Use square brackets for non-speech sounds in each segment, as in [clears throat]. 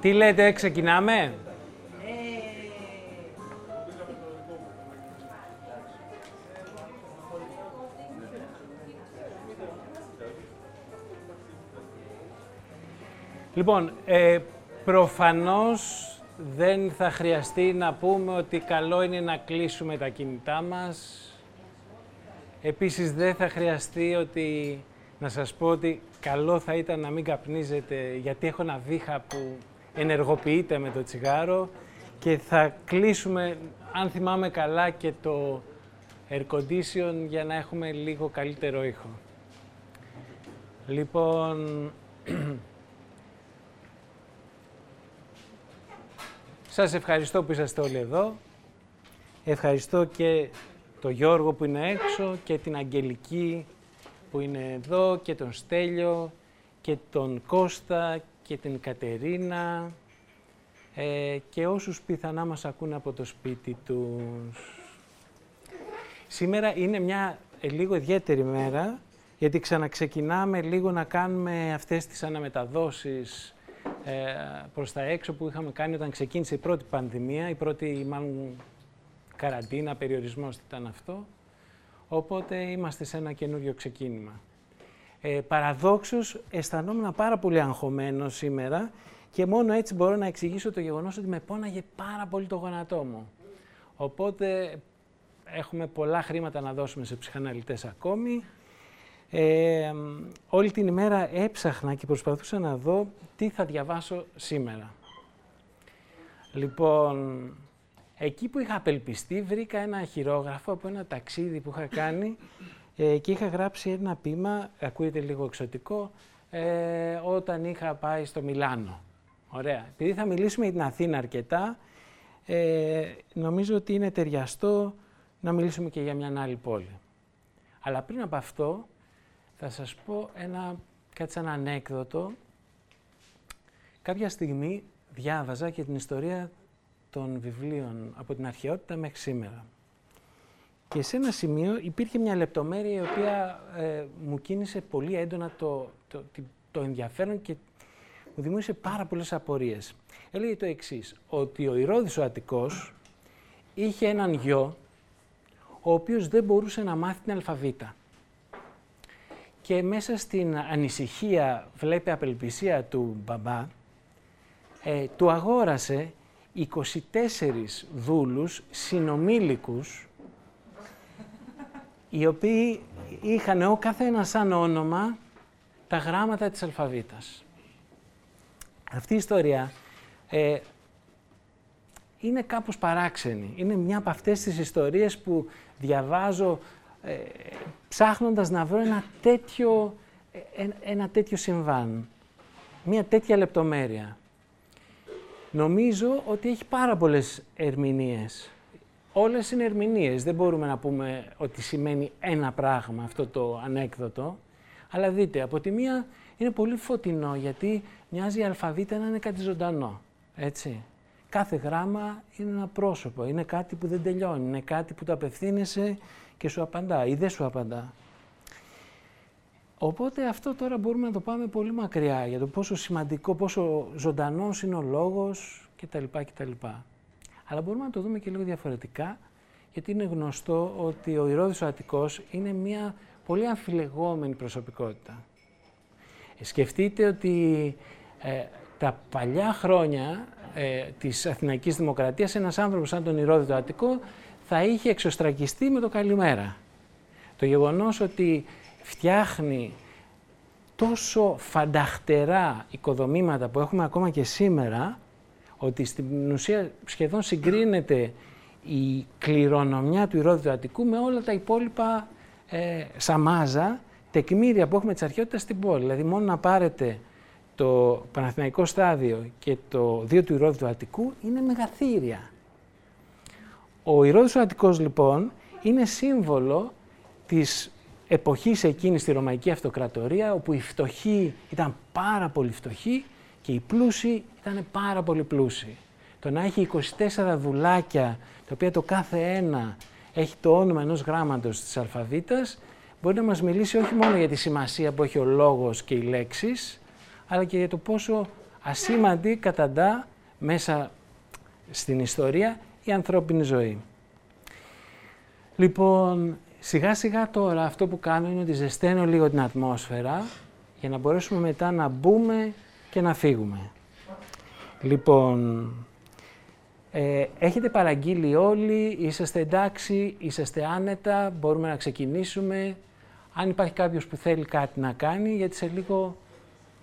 Τι λέτε, ξεκινάμε; Λοιπόν, ε, προφανώς δεν θα χρειαστεί να πούμε ότι καλό είναι να κλείσουμε τα κινητά μας. Επίσης δεν θα χρειαστεί ότι, να σας πω ότι καλό θα ήταν να μην καπνίζετε γιατί έχω ένα βήχα που ενεργοποιείται με το τσιγάρο και θα κλείσουμε, αν θυμάμαι καλά, και το air condition για να έχουμε λίγο καλύτερο ήχο. Λοιπόν, [clears throat] σας ευχαριστώ που είσαστε όλοι εδώ. Ευχαριστώ και τον Γιώργο που είναι έξω και την Αγγελική που είναι εδώ και τον Στέλιο και τον Κώστα και την Κατερίνα ε, και όσους πιθανά μας ακούν από το σπίτι τους. Σήμερα είναι μια ε, λίγο ιδιαίτερη μέρα, γιατί ξαναξεκινάμε λίγο να κάνουμε αυτές τις αναμεταδόσεις ε, προς τα έξω που είχαμε κάνει όταν ξεκίνησε η πρώτη πανδημία, η πρώτη μάλλον καραντίνα, περιορισμός ήταν αυτό. Οπότε είμαστε σε ένα καινούριο ξεκίνημα. Ε, παραδόξως αισθανόμουν πάρα πολύ αγχωμένος σήμερα και μόνο έτσι μπορώ να εξηγήσω το γεγονός ότι με πόναγε πάρα πολύ το γονατό μου. Οπότε έχουμε πολλά χρήματα να δώσουμε σε ψυχαναλυτές ακόμη. Ε, όλη την ημέρα έψαχνα και προσπαθούσα να δω τι θα διαβάσω σήμερα. Λοιπόν, εκεί που είχα απελπιστεί βρήκα ένα χειρόγραφο από ένα ταξίδι που είχα κάνει ε, και είχα γράψει ένα πείμα, ακούγεται λίγο εξωτικό, ε, όταν είχα πάει στο Μιλάνο. Ωραία. Επειδή θα μιλήσουμε για την Αθήνα αρκετά, ε, νομίζω ότι είναι ταιριαστό να μιλήσουμε και για μια άλλη πόλη. Αλλά πριν από αυτό, θα σας πω ένα, κάτι σαν ανέκδοτο. Κάποια στιγμή διάβαζα και την ιστορία των βιβλίων από την αρχαιότητα μέχρι σήμερα. Και σε ένα σημείο υπήρχε μια λεπτομέρεια η οποία ε, μου κίνησε πολύ έντονα το, το, το, ενδιαφέρον και μου δημιούργησε πάρα πολλές απορίες. Έλεγε το εξής ότι ο Ηρώδης ο Αττικός είχε έναν γιο ο οποίος δεν μπορούσε να μάθει την αλφαβήτα. Και μέσα στην ανησυχία, βλέπει απελπισία του μπαμπά, ε, του αγόρασε 24 δούλους συνομήλικους, οι οποίοι είχαν ο καθένας σαν όνομα τα γράμματα της αλφαβήτας. Αυτή η ιστορία ε, είναι κάπως παράξενη. Είναι μια από αυτές τις ιστορίες που διαβάζω ε, ψάχνοντας να βρω ένα τέτοιο, ε, ένα τέτοιο συμβάν, μια τέτοια λεπτομέρεια. Νομίζω ότι έχει πάρα πολλές ερμηνείες. Όλες είναι ερμηνείες. Δεν μπορούμε να πούμε ότι σημαίνει ένα πράγμα αυτό το ανέκδοτο. Αλλά δείτε, από τη μία είναι πολύ φωτεινό γιατί μοιάζει η αλφαβήτα να είναι κάτι ζωντανό. Έτσι. Κάθε γράμμα είναι ένα πρόσωπο, είναι κάτι που δεν τελειώνει, είναι κάτι που το απευθύνεσαι και σου απαντά ή δεν σου απαντά. Οπότε αυτό τώρα μπορούμε να το πάμε πολύ μακριά για το πόσο σημαντικό, πόσο ζωντανός είναι ο λόγος κτλ. κτλ. Αλλά μπορούμε να το δούμε και λίγο διαφορετικά, γιατί είναι γνωστό ότι ο Ηρώδης ο Αττικός είναι μια πολύ αμφιλεγόμενη προσωπικότητα. Ε, σκεφτείτε ότι ε, τα παλιά χρόνια ε, της Αθηναϊκής Δημοκρατίας ένας άνθρωπος σαν τον Ηρώδη το Αττικό θα είχε εξωστρακιστεί με το καλημέρα. Το γεγονός ότι φτιάχνει τόσο φανταχτερά οικοδομήματα που έχουμε ακόμα και σήμερα, ότι στην ουσία σχεδόν συγκρίνεται η κληρονομιά του Ηρώδη του Αττικού με όλα τα υπόλοιπα ε, σαμάζα, τεκμήρια που έχουμε της αρχαιότητας στην πόλη. Δηλαδή μόνο να πάρετε το Παναθηναϊκό στάδιο και το δύο του Ηρώδη του Αττικού είναι μεγαθύρια. Ο Ηρώδης του Αττικός λοιπόν είναι σύμβολο της εποχής εκείνης στη Ρωμαϊκή Αυτοκρατορία, όπου οι φτωχοί ήταν πάρα πολύ φτωχοί και οι πλούσιοι ήταν πάρα πολύ πλούσιοι. Το να έχει 24 δουλάκια, τα οποία το κάθε ένα έχει το όνομα ενός γράμματος της αλφαβήτας, μπορεί να μας μιλήσει όχι μόνο για τη σημασία που έχει ο λόγος και οι λέξεις, αλλά και για το πόσο ασήμαντη καταντά μέσα στην ιστορία η ανθρώπινη ζωή. Λοιπόν, σιγά σιγά τώρα αυτό που κάνω είναι ότι ζεσταίνω λίγο την ατμόσφαιρα για να μπορέσουμε μετά να μπούμε και να φύγουμε. Λοιπόν, ε, έχετε παραγγείλει όλοι, είσαστε εντάξει, είσαστε άνετα, μπορούμε να ξεκινήσουμε. Αν υπάρχει κάποιος που θέλει κάτι να κάνει, γιατί σε λίγο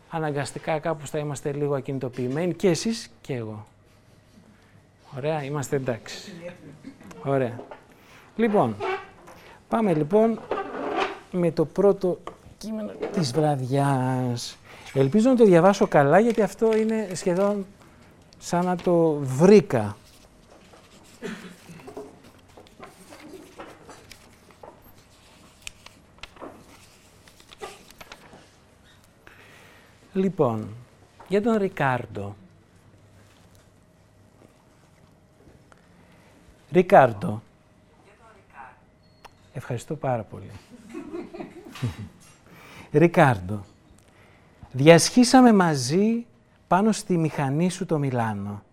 αναγκαστικά κάπου θα είμαστε λίγο ακινητοποιημένοι και εσείς και εγώ. Ωραία, είμαστε εντάξει. Ωραία. Λοιπόν, πάμε λοιπόν με το πρώτο κείμενο της βραδιάς. Ελπίζω να το διαβάσω καλά γιατί αυτό είναι σχεδόν σαν να το βρήκα. Λοιπόν, για τον Ρικάρντο. Ρικάρντο. Ευχαριστώ πάρα πολύ. [laughs] Ρικάρντο. Διασχίσαμε μαζί πάνω στη μηχανή σου το Μιλάνο.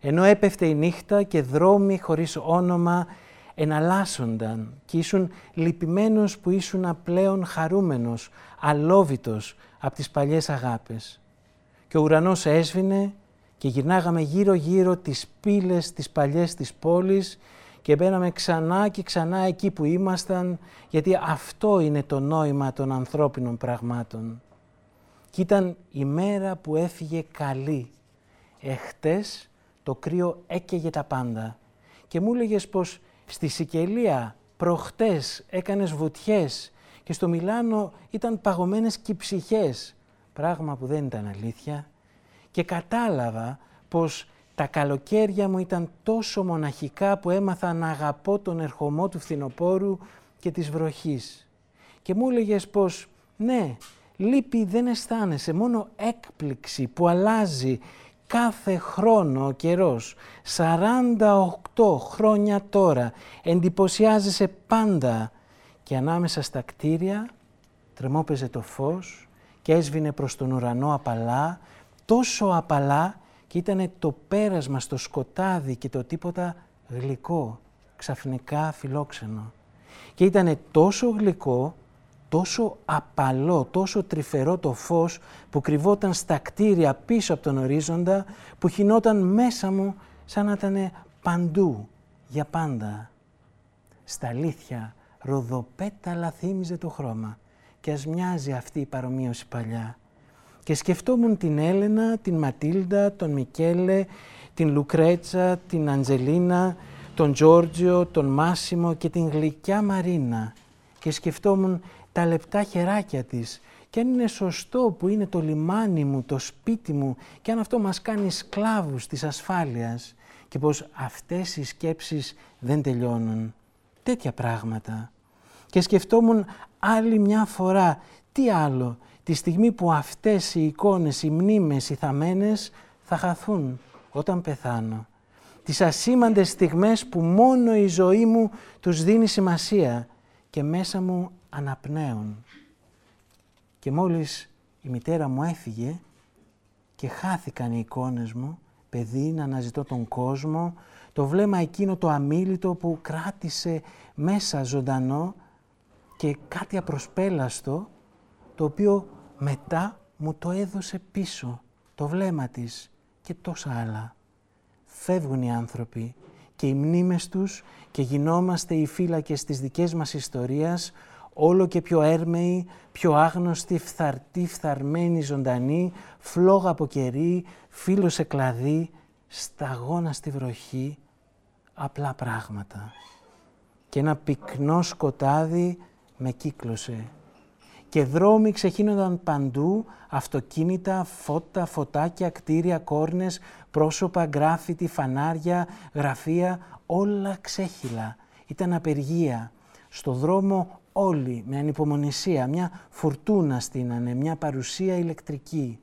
Ενώ έπεφτε η νύχτα και δρόμοι χωρίς όνομα εναλλάσσονταν και ήσουν λυπημένος που ήσουν πλέον χαρούμενος, αλόβητος από τις παλιές αγάπες. Και ο ουρανός έσβηνε και γυρνάγαμε γύρω-γύρω τις πύλες τις παλιές της πόλης και μπαίναμε ξανά και ξανά εκεί που ήμασταν, γιατί αυτό είναι το νόημα των ανθρώπινων πραγμάτων. Κι ήταν η μέρα που έφυγε καλή. Εχτες το κρύο έκαιγε τα πάντα. Και μου έλεγες πως στη Σικελία προχτές έκανες βουτιές και στο Μιλάνο ήταν παγωμένες κυψυχές, πράγμα που δεν ήταν αλήθεια. Και κατάλαβα πως τα καλοκαίρια μου ήταν τόσο μοναχικά που έμαθα να αγαπώ τον ερχομό του φθινοπόρου και της βροχής. Και μου έλεγες πως ναι, λύπη δεν αισθάνεσαι, μόνο έκπληξη που αλλάζει κάθε χρόνο ο καιρός. 48 χρόνια τώρα εντυπωσιάζεσαι πάντα και ανάμεσα στα κτίρια τρεμόπαιζε το φως και έσβηνε προς τον ουρανό απαλά, τόσο απαλά και ήταν το πέρασμα στο σκοτάδι και το τίποτα γλυκό, ξαφνικά φιλόξενο. Και ήταν τόσο γλυκό, τόσο απαλό, τόσο τρυφερό το φως που κρυβόταν στα κτίρια πίσω από τον ορίζοντα, που χινόταν μέσα μου σαν να ήταν παντού, για πάντα. Στα αλήθεια, ροδοπέταλα θύμιζε το χρώμα και ας μοιάζει αυτή η παρομοίωση παλιά. Και σκεφτόμουν την Έλενα, την Ματίλντα, τον Μικέλε, την Λουκρέτσα, την Αντζελίνα, τον Τζόρτζιο, τον Μάσιμο και την γλυκιά Μαρίνα. Και σκεφτόμουν τα λεπτά χεράκια της και αν είναι σωστό που είναι το λιμάνι μου, το σπίτι μου και αν αυτό μας κάνει σκλάβους της ασφάλειας και πως αυτές οι σκέψεις δεν τελειώνουν. Τέτοια πράγματα. Και σκεφτόμουν άλλη μια φορά τι άλλο τη στιγμή που αυτές οι εικόνες, οι μνήμες, οι θαμένες θα χαθούν όταν πεθάνω. Τις ασήμαντες στιγμές που μόνο η ζωή μου τους δίνει σημασία και μέσα μου αναπνέουν. Και μόλις η μητέρα μου έφυγε και χάθηκαν οι εικόνες μου, παιδί να αναζητώ τον κόσμο, το βλέμμα εκείνο το αμήλυτο που κράτησε μέσα ζωντανό και κάτι απροσπέλαστο, το οποίο μετά μου το έδωσε πίσω, το βλέμμα της και τόσα άλλα. Φεύγουν οι άνθρωποι και οι μνήμες τους και γινόμαστε οι φύλακες της δικές μας ιστορίας, όλο και πιο έρμεοι, πιο άγνωστοι, φθαρτοί, φθαρμένοι, ζωντανοί, φλόγα από κερί, φίλος σε κλαδί, σταγόνα στη βροχή, απλά πράγματα. Και ένα πυκνό σκοτάδι με κύκλωσε και δρόμοι ξεχύνονταν παντού, αυτοκίνητα, φώτα, φωτάκια, κτίρια, κόρνες, πρόσωπα, γκράφιτι, φανάρια, γραφεία, όλα ξέχυλα. Ήταν απεργία. Στο δρόμο όλοι με ανυπομονησία, μια φουρτούνα στείνανε, μια παρουσία ηλεκτρική.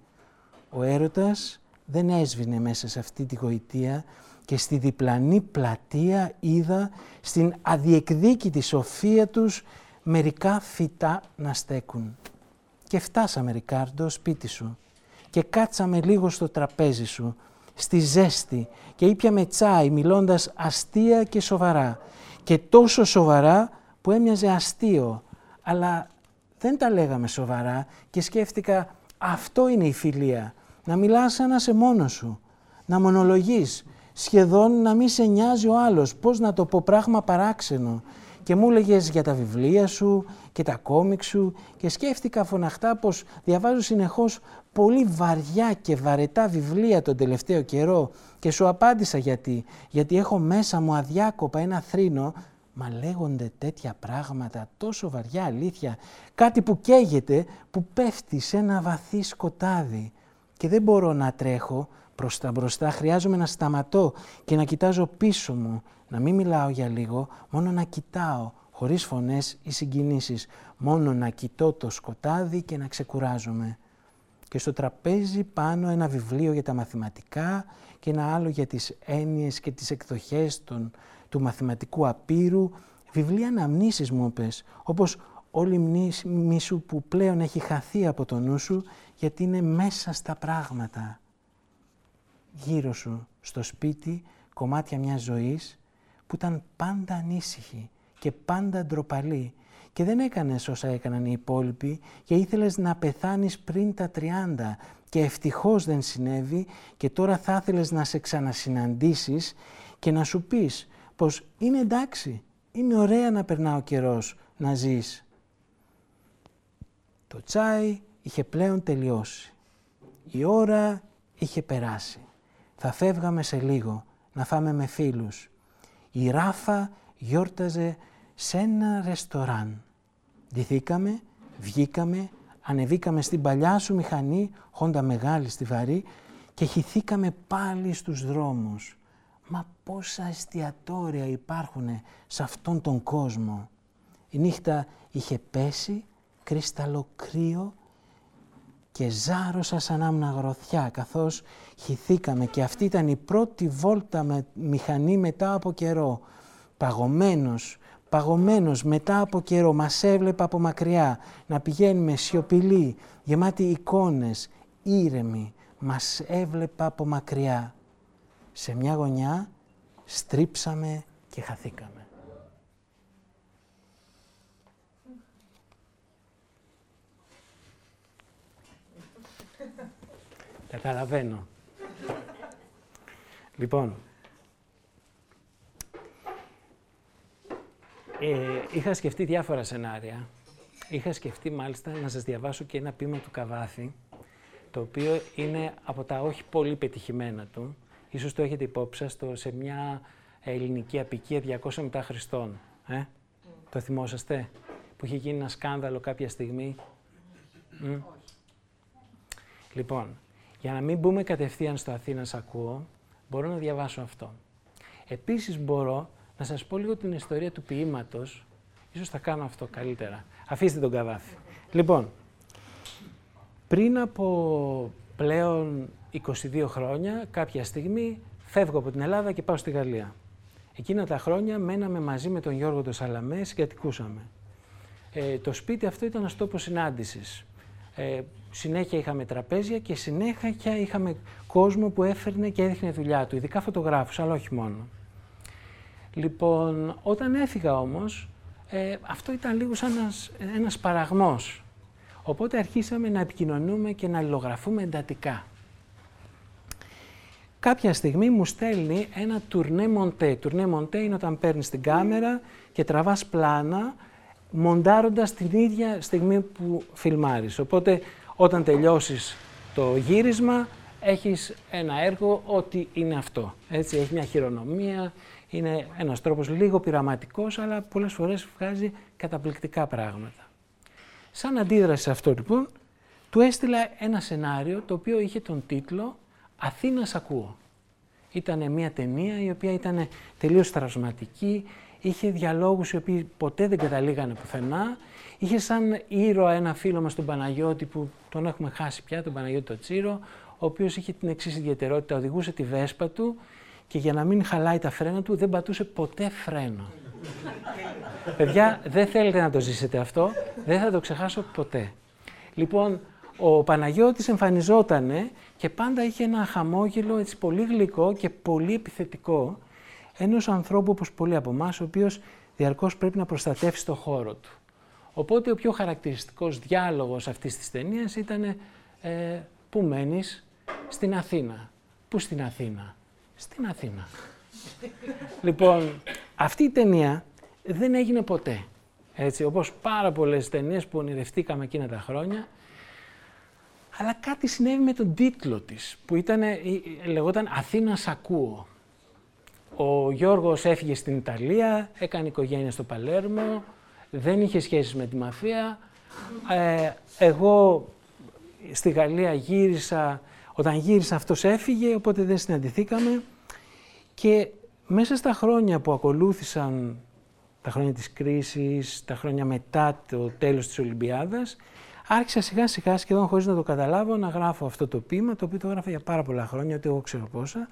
Ο έρωτας δεν έσβηνε μέσα σε αυτή τη γοητεία και στη διπλανή πλατεία είδα στην αδιεκδίκητη σοφία τους μερικά φυτά να στέκουν. Και φτάσαμε, Ρικάρντο, σπίτι σου. και κάτσαμε λίγο στο τραπέζι σου, στη ζέστη και ήπιαμε τσάι μιλώντας αστεία και σοβαρά και τόσο σοβαρά που έμοιαζε αστείο, αλλά δεν τα λέγαμε σοβαρά και σκέφτηκα αυτό είναι η φιλία, να μιλάς σαν να είσαι μόνος σου, να μονολογείς, σχεδόν να μην σε νοιάζει ο άλλος, πώς να το πω πράγμα παράξενο. Και μου έλεγες για τα βιβλία σου και τα κόμικ σου και σκέφτηκα φωναχτά πως διαβάζω συνεχώς πολύ βαριά και βαρετά βιβλία τον τελευταίο καιρό και σου απάντησα γιατί. Γιατί έχω μέσα μου αδιάκοπα ένα θρήνο Μα λέγονται τέτοια πράγματα, τόσο βαριά αλήθεια, κάτι που καίγεται, που πέφτει σε ένα βαθύ σκοτάδι. Και δεν μπορώ να τρέχω προς τα μπροστά, χρειάζομαι να σταματώ και να κοιτάζω πίσω μου, να μην μιλάω για λίγο, μόνο να κοιτάω, χωρίς φωνές ή συγκινήσεις, μόνο να κοιτώ το σκοτάδι και να ξεκουράζομαι. Και στο τραπέζι πάνω ένα βιβλίο για τα μαθηματικά και ένα άλλο για τις έννοιες και τις εκδοχές των του μαθηματικού απείρου, βιβλία αναμνήσεις μου πες, όπως όλη η μνήμη σου που πλέον έχει χαθεί από το νου σου, γιατί είναι μέσα στα πράγματα. Γύρω σου, στο σπίτι, κομμάτια μιας ζωής που ήταν πάντα ανήσυχη και πάντα ντροπαλή και δεν έκανες όσα έκαναν οι υπόλοιποι και ήθελες να πεθάνεις πριν τα 30 και ευτυχώς δεν συνέβη και τώρα θα ήθελες να σε ξανασυναντήσεις και να σου πεις πως είναι εντάξει, είναι ωραία να περνά ο καιρός, να ζεις. Το τσάι είχε πλέον τελειώσει. Η ώρα είχε περάσει. Θα φεύγαμε σε λίγο να φάμε με φίλους. Η Ράφα γιόρταζε σε ένα ρεστοράν. Ντυθήκαμε, βγήκαμε, ανεβήκαμε στην παλιά σου μηχανή, χόντα μεγάλη στη βαρύ και χυθήκαμε πάλι στους δρόμους. Μα πόσα εστιατόρια υπάρχουν σε αυτόν τον κόσμο. Η νύχτα είχε πέσει, κρύσταλλο κρύο και ζάρωσα σαν άμνα γροθιά καθώς χυθήκαμε και αυτή ήταν η πρώτη βόλτα με μηχανή μετά από καιρό. Παγωμένος, παγωμένος μετά από καιρό μας έβλεπα από μακριά να πηγαίνουμε σιωπηλοί, γεμάτοι εικόνες, ήρεμοι, μας έβλεπα από μακριά σε μια γωνιά στρίψαμε και χαθήκαμε. Καταλαβαίνω. Λοιπόν, ε, είχα σκεφτεί διάφορα σενάρια. Είχα σκεφτεί μάλιστα να σας διαβάσω και ένα ποίημα του Καβάθη, το οποίο είναι από τα όχι πολύ πετυχημένα του, Ίσως το έχετε υπόψη σας σε μια ελληνική απικία 200 μετά Χριστόν. Ε; Το θυμόσαστε; Που είχε γίνει ένα σκάνδαλο κάποια στιγμή; Λοιπόν, για να μην μπούμε κατευθείαν στο Αθήνα ακούω, μπορώ να διαβάσω αυτό. Επίσης μπορώ να σας πω λίγο την ιστορία του ποίηματος. Ίσως θα κάνω αυτό καλύτερα. Αφήστε τον καβάφι. Λοιπόν, πριν από πλέον 22 χρόνια, κάποια στιγμή, φεύγω από την Ελλάδα και πάω στη Γαλλία. Εκείνα τα χρόνια μέναμε μαζί με τον Γιώργο το Σαλαμές, συγκατοικούσαμε. Ε, το σπίτι αυτό ήταν ένα τόπο συνάντησης. Ε, συνέχεια είχαμε τραπέζια και συνέχεια είχαμε κόσμο που έφερνε και έδειχνε δουλειά του, ειδικά φωτογράφους, αλλά όχι μόνο. Λοιπόν, όταν έφυγα όμως, ε, αυτό ήταν λίγο σαν ένας, ένας παραγμός. Οπότε αρχίσαμε να επικοινωνούμε και να αλληλογραφούμε εντατικά κάποια στιγμή μου στέλνει ένα τουρνέ μοντέ. Τουρνέ μοντέ είναι όταν παίρνεις την κάμερα και τραβάς πλάνα, μοντάροντας την ίδια στιγμή που φιλμάρεις. Οπότε όταν τελειώσεις το γύρισμα, έχεις ένα έργο ότι είναι αυτό. Έτσι, έχεις μια χειρονομία, είναι ένας τρόπος λίγο πειραματικός, αλλά πολλές φορές βγάζει καταπληκτικά πράγματα. Σαν αντίδραση σε αυτό λοιπόν, του έστειλα ένα σενάριο το οποίο είχε τον τίτλο Αθήνας ακούω. Ήταν μια ταινία η οποία ήταν τελείως τραυσματική, είχε διαλόγους οι οποίοι ποτέ δεν καταλήγανε πουθενά, είχε σαν ήρωα ένα φίλο μας τον Παναγιώτη που τον έχουμε χάσει πια, τον Παναγιώτη το Τσίρο, ο οποίος είχε την εξής ιδιαιτερότητα, οδηγούσε τη βέσπα του και για να μην χαλάει τα φρένα του δεν πατούσε ποτέ φρένο. Παιδιά, δεν θέλετε να το ζήσετε αυτό, δεν θα το ξεχάσω ποτέ. Λοιπόν, ο Παναγιώτης εμφανιζότανε και πάντα είχε ένα χαμόγελο έτσι πολύ γλυκό και πολύ επιθετικό ενός ανθρώπου όπως πολλοί από εμάς, ο οποίος διαρκώς πρέπει να προστατεύσει το χώρο του. Οπότε ο πιο χαρακτηριστικός διάλογος αυτής της ταινίας ήταν ε, «Πού μένεις» στην Αθήνα. Πού στην Αθήνα; Στην Αθήνα. λοιπόν, αυτή η ταινία δεν έγινε ποτέ. Έτσι, όπως πάρα πολλές ταινίες που ονειρευτήκαμε εκείνα τα χρόνια, αλλά κάτι συνέβη με τον τίτλο της, που ήταν, λεγόταν «Αθήνα ακούω». Ο Γιώργος έφυγε στην Ιταλία, έκανε οικογένεια στο Παλέρμο, δεν είχε σχέσεις με τη μαφία. Ε, εγώ στη Γαλλία γύρισα, όταν γύρισα αυτός έφυγε, οπότε δεν συναντηθήκαμε. Και μέσα στα χρόνια που ακολούθησαν, τα χρόνια της κρίσης, τα χρόνια μετά το τέλος της Ολυμπιάδας, άρχισα σιγά σιγά σχεδόν χωρίς να το καταλάβω να γράφω αυτό το ποίημα, το οποίο το έγραφα για πάρα πολλά χρόνια, ούτε εγώ ξέρω πόσα,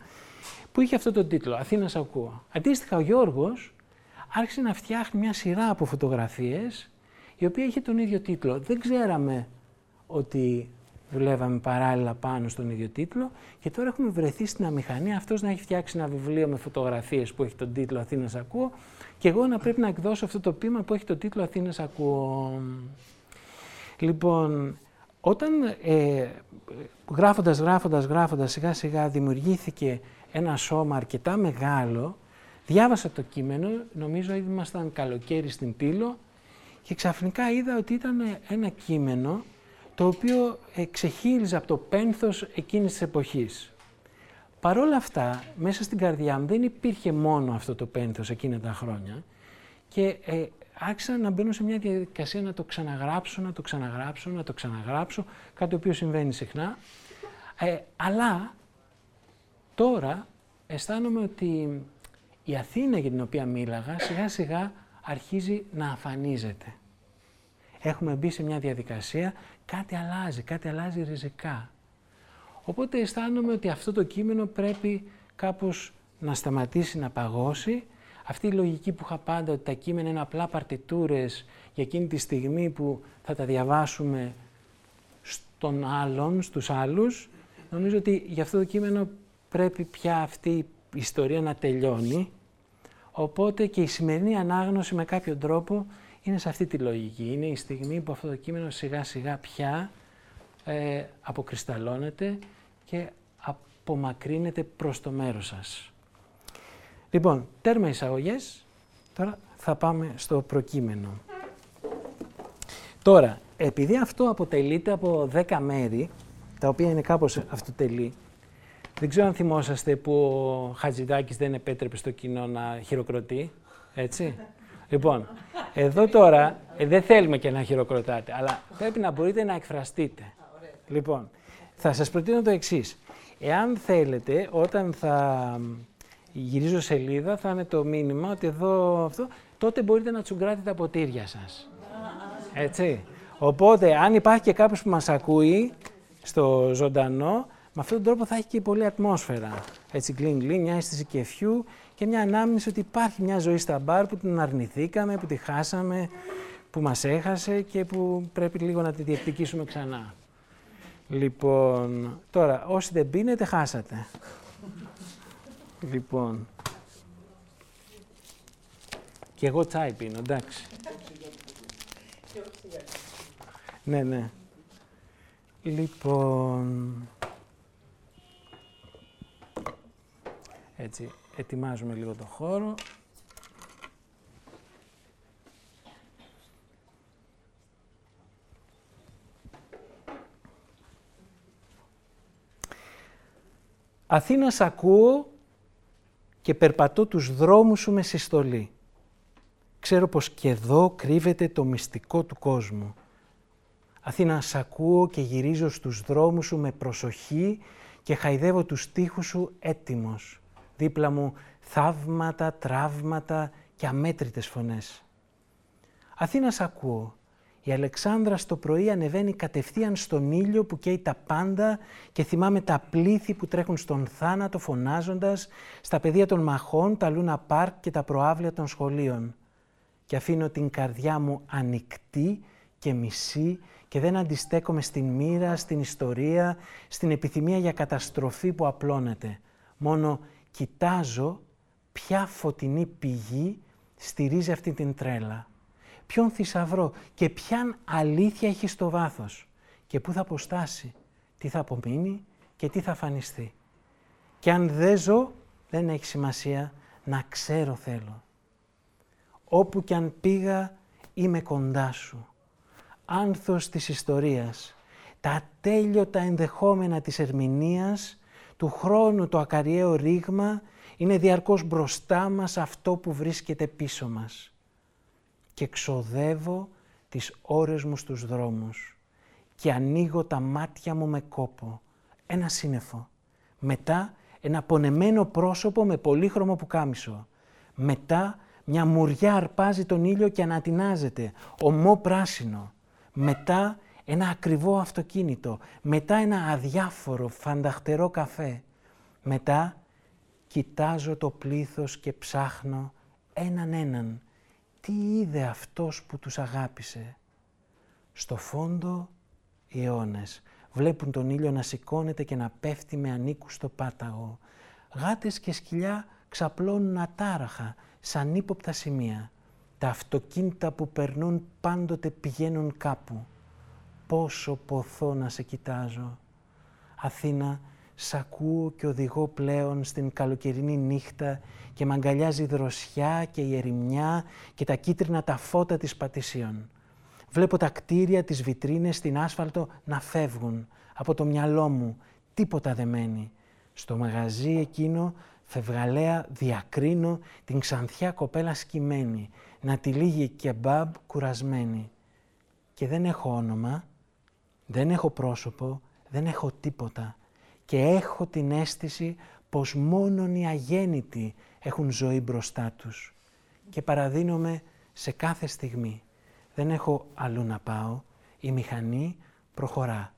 που είχε αυτό το τίτλο, Αθήνας ακούω. Αντίστοιχα ο Γιώργος άρχισε να φτιάχνει μια σειρά από φωτογραφίες, η οποία είχε τον ίδιο τίτλο. Δεν ξέραμε ότι δουλεύαμε παράλληλα πάνω στον ίδιο τίτλο και τώρα έχουμε βρεθεί στην αμηχανία αυτός να έχει φτιάξει ένα βιβλίο με φωτογραφίες που έχει τον τίτλο Αθήνας ακούω και εγώ να πρέπει να εκδώσω αυτό το ποίημα που έχει τον τίτλο Αθήνας ακούω. Λοιπόν, όταν ε, γράφοντας, γράφοντας, γράφοντας σιγά σιγά δημιουργήθηκε ένα σώμα αρκετά μεγάλο, διάβασα το κείμενο, νομίζω ότι ήμασταν καλοκαίρι στην Πύλο και ξαφνικά είδα ότι ήταν ένα κείμενο το οποίο ξεχύλιζε από το πένθος εκείνης της εποχής. Παρ' όλα αυτά, μέσα στην καρδιά μου δεν υπήρχε μόνο αυτό το πένθος εκείνα τα χρόνια και ε, άρχισα να μπαίνω σε μια διαδικασία να το ξαναγράψω, να το ξαναγράψω, να το ξαναγράψω, κάτι το οποίο συμβαίνει συχνά. Ε, αλλά τώρα αισθάνομαι ότι η Αθήνα για την οποία μίλαγα σιγά σιγά αρχίζει να αφανίζεται. Έχουμε μπει σε μια διαδικασία, κάτι αλλάζει, κάτι αλλάζει ριζικά. Οπότε αισθάνομαι ότι αυτό το κείμενο πρέπει κάπως να σταματήσει να παγώσει. Αυτή η λογική που είχα πάντα ότι τα κείμενα είναι απλά παρτιτούρες για εκείνη τη στιγμή που θα τα διαβάσουμε στον άλλον, στους άλλους, νομίζω ότι για αυτό το κείμενο πρέπει πια αυτή η ιστορία να τελειώνει. Οπότε και η σημερινή ανάγνωση με κάποιο τρόπο είναι σε αυτή τη λογική. Είναι η στιγμή που αυτό το κείμενο σιγά σιγά πια ε, αποκρισταλώνεται και απομακρύνεται προς το μέρος σας. Λοιπόν, τέρμα εισαγωγές, τώρα θα πάμε στο προκείμενο. Τώρα, επειδή αυτό αποτελείται από 10 μέρη, τα οποία είναι κάπως αυτοτελή, δεν ξέρω αν θυμόσαστε που ο Χατζηδάκης δεν επέτρεπε στο κοινό να χειροκροτεί, έτσι. Λοιπόν, εδώ τώρα ε, δεν θέλουμε και να χειροκροτάτε, αλλά πρέπει να μπορείτε να εκφραστείτε. Λοιπόν, θα σας προτείνω το εξής. Εάν θέλετε, όταν θα γυρίζω σελίδα, θα είναι το μήνυμα ότι εδώ αυτό, τότε μπορείτε να τσουγκράτε τα ποτήρια σας. Έτσι. Οπότε, αν υπάρχει και κάποιος που μας ακούει στο ζωντανό, με αυτόν τον τρόπο θα έχει και πολύ ατμόσφαιρα. Έτσι, γκλιν γκλιν, μια αίσθηση κεφιού και μια ανάμνηση ότι υπάρχει μια ζωή στα μπαρ που την αρνηθήκαμε, που τη χάσαμε, που μας έχασε και που πρέπει λίγο να τη διεκδικήσουμε ξανά. Λοιπόν, τώρα, όσοι δεν πίνετε, χάσατε. Λοιπόν. Και εγώ τσάι πίνω, εντάξει. ναι, ναι. Λοιπόν... Έτσι, ετοιμάζουμε λίγο το χώρο. Αθήνας σ' ακούω και περπατώ τους δρόμους σου με συστολή. Ξέρω πως και εδώ κρύβεται το μυστικό του κόσμου. Αθήνα σ' ακούω και γυρίζω στους δρόμους σου με προσοχή και χαϊδεύω τους τοίχους σου έτοιμος δίπλα μου θαύματα, τραύματα και αμέτρητες φωνές. Αθήνα σ' ακούω. Η Αλεξάνδρα στο πρωί ανεβαίνει κατευθείαν στον ήλιο που καίει τα πάντα και θυμάμαι τα πλήθη που τρέχουν στον θάνατο φωνάζοντας στα πεδία των μαχών, τα Λούνα Πάρκ και τα προάβλια των σχολείων. Και αφήνω την καρδιά μου ανοιχτή και μισή και δεν αντιστέκομαι στην μοίρα, στην ιστορία, στην επιθυμία για καταστροφή που απλώνεται. Μόνο κοιτάζω ποια φωτεινή πηγή στηρίζει αυτή την τρέλα. Ποιον θησαυρό και ποιαν αλήθεια έχει στο βάθος και πού θα αποστάσει, τι θα απομείνει και τι θα φανιστεί. Και αν δεν ζω, δεν έχει σημασία, να ξέρω θέλω. Όπου κι αν πήγα, είμαι κοντά σου. Άνθος της ιστορίας, τα τέλειωτα ενδεχόμενα της ερμηνείας, του χρόνου το ακαριαίο ρήγμα, είναι διαρκώς μπροστά μας αυτό που βρίσκεται πίσω μας. Και ξοδεύω τις ώρες μου στους δρόμους και ανοίγω τα μάτια μου με κόπο, ένα σύννεφο. Μετά ένα πονεμένο πρόσωπο με πολύχρωμο πουκάμισο. Μετά μια μουριά αρπάζει τον ήλιο και ανατινάζεται, ομό πράσινο. Μετά ένα ακριβό αυτοκίνητο. Μετά ένα αδιάφορο, φανταχτερό καφέ. Μετά κοιτάζω το πλήθος και ψάχνω έναν έναν. Τι είδε αυτός που τους αγάπησε; Στο φόντο οι αιώνες βλέπουν τον ήλιο να σηκώνεται και να πέφτει με ανήκουστο πάταγο. Γάτες και σκυλιά ξαπλώνουν ατάραχα, σαν ύποπτα σημεία. Τα αυτοκίνητα που περνούν πάντοτε πηγαίνουν κάπου. Πόσο ποθώ να σε κοιτάζω. Αθήνα, σ' ακούω και οδηγώ πλέον στην καλοκαιρινή νύχτα και μ' αγκαλιάζει η δροσιά και η ερημιά και τα κίτρινα τα φώτα της Πατησίων. Βλέπω τα κτίρια, τις βιτρίνες στην άσφαλτο να φεύγουν. Από το μυαλό μου τίποτα δεν μένει. Στο μαγαζί εκείνο φευγαλέα διακρίνω την ξανθιά κοπέλα σκυμμένη, να τη λύγει κεμπάμπ κουρασμένη. Και δεν έχω όνομα, δεν έχω πρόσωπο, δεν έχω τίποτα. Και έχω την αίσθηση πως μόνον οι αγέννητοι έχουν ζωή μπροστά τους. Και παραδίνομαι σε κάθε στιγμή. Δεν έχω αλλού να πάω. Η μηχανή προχωρά.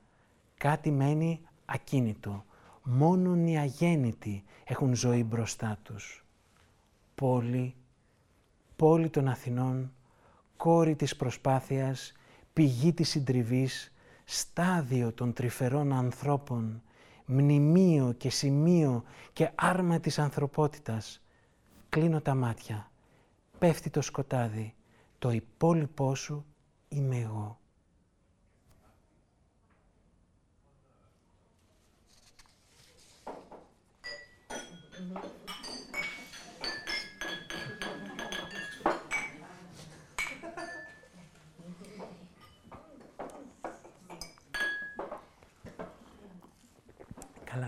Κάτι μένει ακίνητο. Μόνον οι αγέννητοι έχουν ζωή μπροστά τους. Πόλη, πόλη των Αθηνών, κόρη της προσπάθειας, πηγή της συντριβής, στάδιο των τρυφερών ανθρώπων, μνημείο και σημείο και άρμα της ανθρωπότητας. Κλείνω τα μάτια, πέφτει το σκοτάδι, το υπόλοιπό σου είμαι εγώ.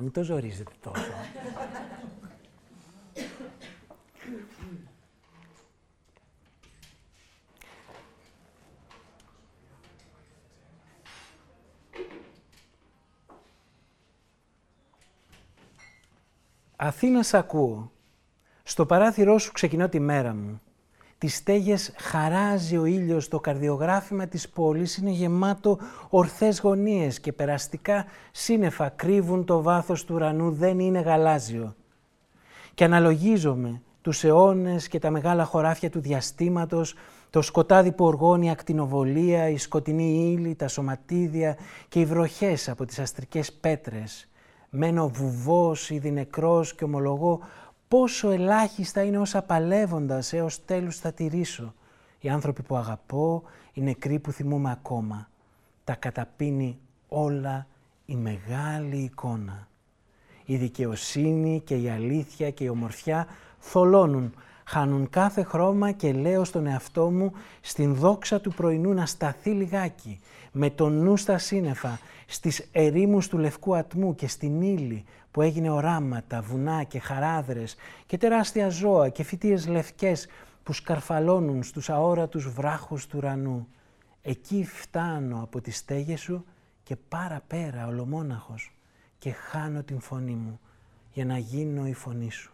Καλά, μην το ζορίζετε τόσο. Αθήνα σ' ακούω. Στο παράθυρό σου ξεκινώ τη μέρα μου. Τις στέγες χαράζει ο ήλιος, το καρδιογράφημα της πόλης είναι γεμάτο ορθές γωνίες και περαστικά σύννεφα κρύβουν το βάθος του ουρανού, δεν είναι γαλάζιο. Και αναλογίζομαι τους αιώνες και τα μεγάλα χωράφια του διαστήματος, το σκοτάδι που οργώνει ακτινοβολία, η σκοτεινή ύλη, τα σωματίδια και οι βροχές από τις αστρικές πέτρες. Μένω βουβός, ήδη νεκρός και ομολογώ πόσο ελάχιστα είναι όσα παλεύοντας έως τέλους θα τηρήσω. Οι άνθρωποι που αγαπώ, οι νεκροί που θυμούμαι ακόμα. Τα καταπίνει όλα η μεγάλη εικόνα. Η δικαιοσύνη και η αλήθεια και η ομορφιά θολώνουν, χάνουν κάθε χρώμα και λέω στον εαυτό μου στην δόξα του πρωινού να σταθεί λιγάκι, με το νου στα σύννεφα, στις ερήμους του λευκού ατμού και στην ύλη που έγινε οράματα, βουνά και χαράδρες και τεράστια ζώα και φυτίες λευκές που σκαρφαλώνουν στους αόρατους βράχους του ουρανού. Εκεί φτάνω από τις στέγες σου και πάρα πέρα ολομόναχος και χάνω την φωνή μου για να γίνω η φωνή σου.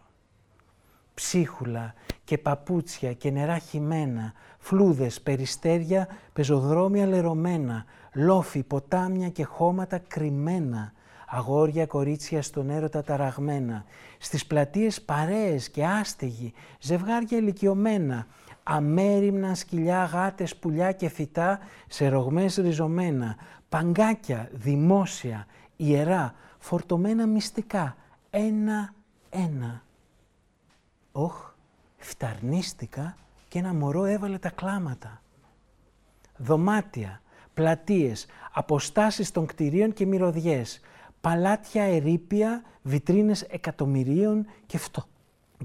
Ψίχουλα και παπούτσια και νερά χυμένα, φλούδες, περιστέρια, πεζοδρόμια λερωμένα, λόφοι, ποτάμια και χώματα κρυμμένα, αγόρια κορίτσια στον έρωτα ταραγμένα, στις πλατείες παρέες και άστεγοι, ζευγάρια ηλικιωμένα, αμέριμνα σκυλιά, γάτες, πουλιά και φυτά σε ρογμές ριζωμένα, παγκάκια, δημόσια, ιερά, φορτωμένα μυστικά, ένα-ένα. Όχ, φταρνίστηκα και ένα μωρό έβαλε τα κλάματα. Δωμάτια, πλατείες, αποστάσεις των κτηρίων και μυρωδιές, παλάτια ερήπια, βιτρίνες εκατομμυρίων και, φτω...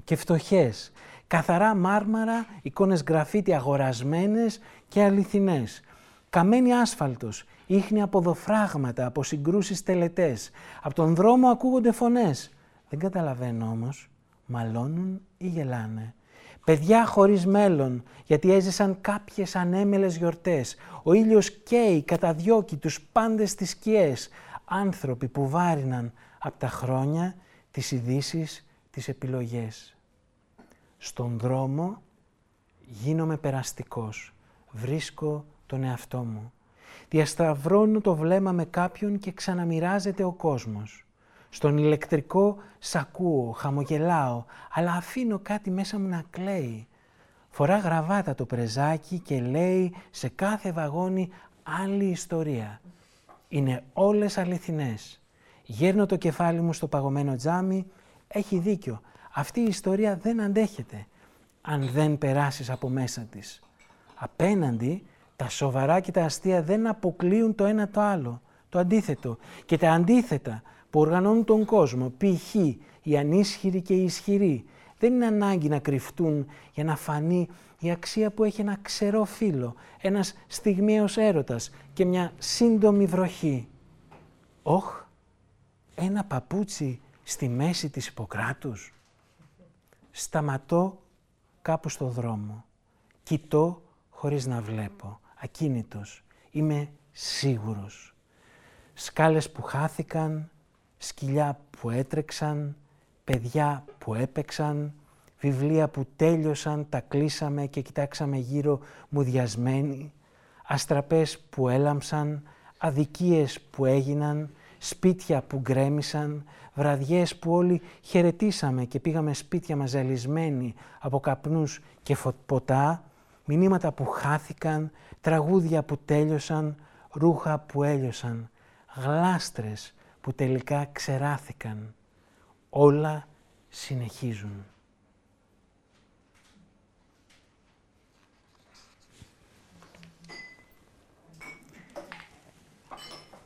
και φτωχές, καθαρά μάρμαρα, εικόνες γραφίτι αγορασμένες και αληθινές, καμένη άσφαλτος, ίχνη από δοφράγματα, από συγκρούσεις τελετές, από τον δρόμο ακούγονται φωνές. Δεν καταλαβαίνω όμως, μαλώνουν ή γελάνε; Παιδιά χωρίς μέλλον, γιατί έζησαν κάποιες ανέμελες γιορτές. Ο ήλιος καίει, καταδιώκει τους πάντες στις σκιές. Άνθρωποι που βάριναν από τα χρόνια, τις ειδήσεις, τις επιλογές. Στον δρόμο γίνομαι περαστικός. Βρίσκω τον εαυτό μου. Διασταυρώνω το βλέμμα με κάποιον και ξαναμοιράζεται ο κόσμος. Στον ηλεκτρικό σ' ακούω, χαμογελάω, αλλά αφήνω κάτι μέσα μου να κλαίει. Φορά γραβάτα το πρεζάκι και λέει σε κάθε βαγόνι άλλη ιστορία. Είναι όλες αληθινές. Γέρνω το κεφάλι μου στο παγωμένο τζάμι, έχει δίκιο. Αυτή η ιστορία δεν αντέχεται αν δεν περάσεις από μέσα της. Απέναντι, τα σοβαρά και τα αστεία δεν αποκλείουν το ένα το άλλο. Το αντίθετο. Και τα αντίθετα που οργανώνουν τον κόσμο, π.χ. οι ανίσχυροι και οι ισχυροί, δεν είναι ανάγκη να κρυφτούν για να φανεί η αξία που έχει ένα ξερό φύλλο, ένας στιγμίος έρωτας και μια σύντομη βροχή. Όχ, ένα παπούτσι στη μέση της Ιπποκράτους. Σταματώ κάπου στο δρόμο. Κοιτώ χωρίς να βλέπω. Ακίνητος. Είμαι σίγουρος. Σκάλες που χάθηκαν, σκυλιά που έτρεξαν, παιδιά που έπαιξαν, βιβλία που τέλειωσαν, τα κλείσαμε και κοιτάξαμε γύρω μουδιασμένοι, αστραπές που έλαμψαν, αδικίες που έγιναν, σπίτια που γκρέμισαν, βραδιές που όλοι χαιρετήσαμε και πήγαμε σπίτια μας ζαλισμένοι από καπνούς και ποτά, μηνύματα που χάθηκαν, τραγούδια που τέλειωσαν, ρούχα που έλειωσαν, γλάστρες που τελικά ξεράθηκαν. Όλα συνεχίζουν.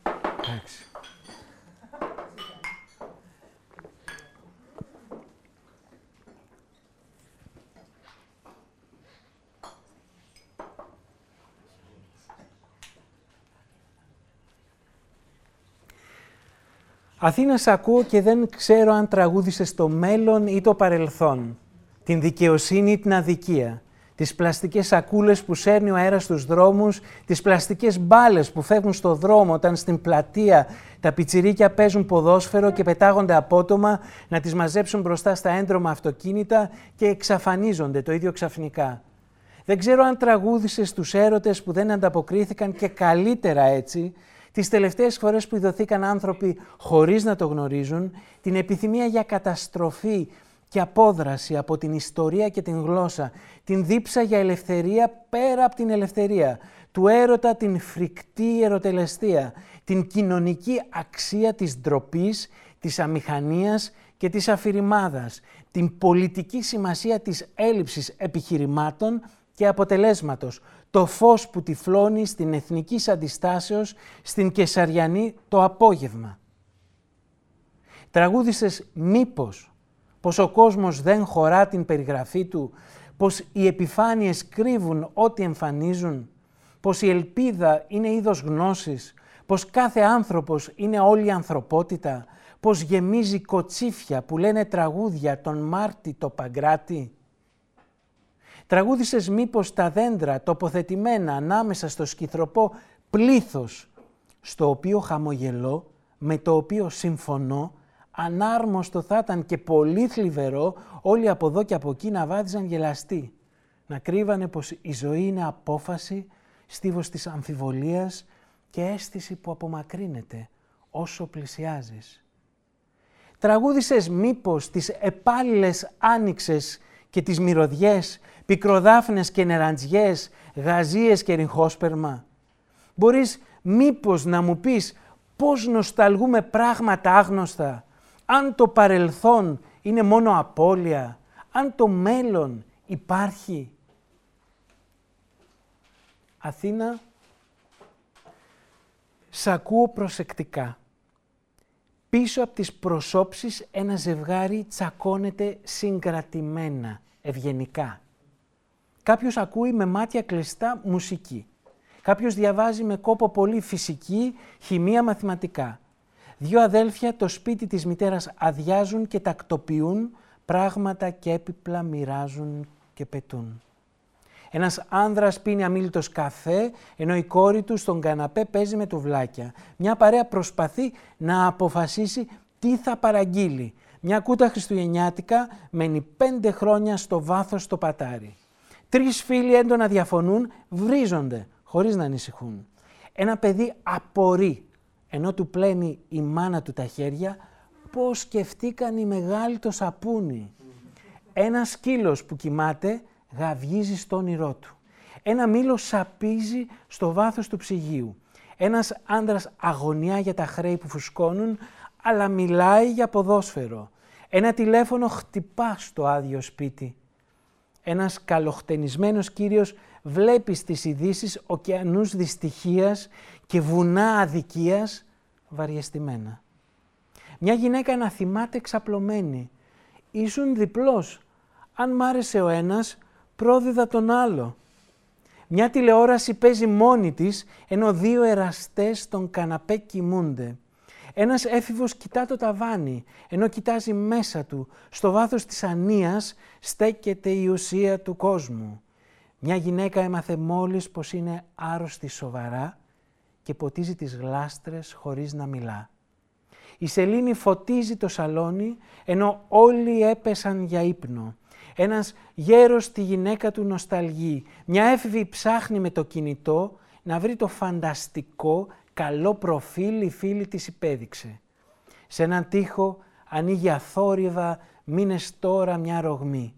Εντάξει. Αθήνα σ' ακούω και δεν ξέρω αν τραγούδησε το μέλλον ή το παρελθόν. Την δικαιοσύνη ή την αδικία. Τις πλαστικές σακούλες που σέρνει ο αέρας στους δρόμους, τις πλαστικές μπάλες που φεύγουν στο δρόμο όταν στην πλατεία τα πιτσιρίκια παίζουν ποδόσφαιρο και πετάγονται απότομα να τις μαζέψουν μπροστά στα έντρομα αυτοκίνητα και εξαφανίζονται το ίδιο ξαφνικά. Δεν ξέρω αν τραγούδησε στους έρωτες που δεν ανταποκρίθηκαν και καλύτερα έτσι τις τελευταίες φορές που ειδωθήκαν άνθρωποι χωρίς να το γνωρίζουν, την επιθυμία για καταστροφή και απόδραση από την ιστορία και την γλώσσα, την δίψα για ελευθερία πέρα από την ελευθερία, του έρωτα την φρικτή ερωτελεστία, την κοινωνική αξία της ντροπής, της αμηχανίας και της αφηρημάδας, την πολιτική σημασία της έλλειψης επιχειρημάτων και αποτελέσματος, το φως που τυφλώνει στην εθνική αντιστάσεως στην Κεσαριανή το απόγευμα. Τραγούδησες μήπως πως ο κόσμος δεν χωρά την περιγραφή του, πως οι επιφάνειες κρύβουν ό,τι εμφανίζουν, πως η ελπίδα είναι είδος γνώσης, πως κάθε άνθρωπος είναι όλη η ανθρωπότητα, πως γεμίζει κοτσίφια που λένε τραγούδια τον Μάρτι το Παγκράτη, Τραγούδησες μήπως τα δέντρα τοποθετημένα ανάμεσα στο σκυθροπό πλήθος, στο οποίο χαμογελώ, με το οποίο συμφωνώ, ανάρμοστο θα ήταν και πολύ θλιβερό όλοι από εδώ και από εκεί να βάδιζαν γελαστοί. Να κρύβανε πως η ζωή είναι απόφαση, στίβος της αμφιβολίας και αίσθηση που απομακρύνεται όσο πλησιάζεις. Τραγούδησες μήπως τις επάλληλες άνοιξες και τις μυρωδιές πικροδάφνες και νεραντζιές, γαζίες και ριγχόσπερμα. Μπορείς μήπως να μου πεις πώς νοσταλγούμε πράγματα άγνωστα, αν το παρελθόν είναι μόνο απώλεια, αν το μέλλον υπάρχει. Αθήνα, σ' ακούω προσεκτικά. Πίσω από τις προσώψεις ένα ζευγάρι τσακώνεται συγκρατημένα, ευγενικά. Κάποιος ακούει με μάτια κλειστά μουσική. Κάποιος διαβάζει με κόπο πολύ φυσική, χημεία, μαθηματικά. Δύο αδέλφια το σπίτι της μητέρας αδειάζουν και τακτοποιούν, πράγματα και έπιπλα μοιράζουν και πετούν. Ένας άνδρας πίνει αμήλυτος καφέ, ενώ η κόρη του στον καναπέ παίζει με τουβλάκια. Μια παρέα προσπαθεί να αποφασίσει τι θα παραγγείλει. Μια κούτα χριστουγεννιάτικα μένει πέντε χρόνια στο βάθος στο πατάρι. Τρεις φίλοι έντονα διαφωνούν, βρίζονται, χωρίς να ανησυχούν. Ένα παιδί απορεί, ενώ του πλένει η μάνα του τα χέρια, πώς σκεφτήκαν οι μεγάλοι το σαπούνι. Ένας σκύλος που κοιμάται γαβγίζει στο όνειρό του. Ένα μήλος σαπίζει στο βάθος του ψυγείου. Ένας άντρας αγωνιά για τα χρέη που φουσκώνουν, αλλά μιλάει για ποδόσφαιρο. Ένα τηλέφωνο χτυπά στο άδειο σπίτι. Ένας καλοχτενισμένος κύριος βλέπει στις ειδήσεις ωκεανούς δυστυχίας και βουνά αδικίας βαριεστημένα. Μια γυναίκα να θυμάται εξαπλωμένη. Ήσουν διπλός. Αν μ' άρεσε ο ένας, πρόδιδα τον άλλο. Μια τηλεόραση παίζει μόνη της, ενώ δύο εραστές στον καναπέ κοιμούνται. Ένας έφηβος κοιτά το ταβάνι, ενώ κοιτάζει μέσα του, στο βάθος της ανίας, στέκεται η ουσία του κόσμου. Μια γυναίκα έμαθε μόλις πως είναι άρρωστη σοβαρά και ποτίζει τις γλάστρες χωρίς να μιλά. Η σελήνη φωτίζει το σαλόνι, ενώ όλοι έπεσαν για ύπνο. Ένας γέρος τη γυναίκα του νοσταλγεί. Μια έφηβη ψάχνει με το κινητό να βρει το φανταστικό, καλό προφίλ η φίλη της υπέδειξε. Σε έναν τοίχο ανοίγει αθόρυβα μήνες τώρα μια ρογμή.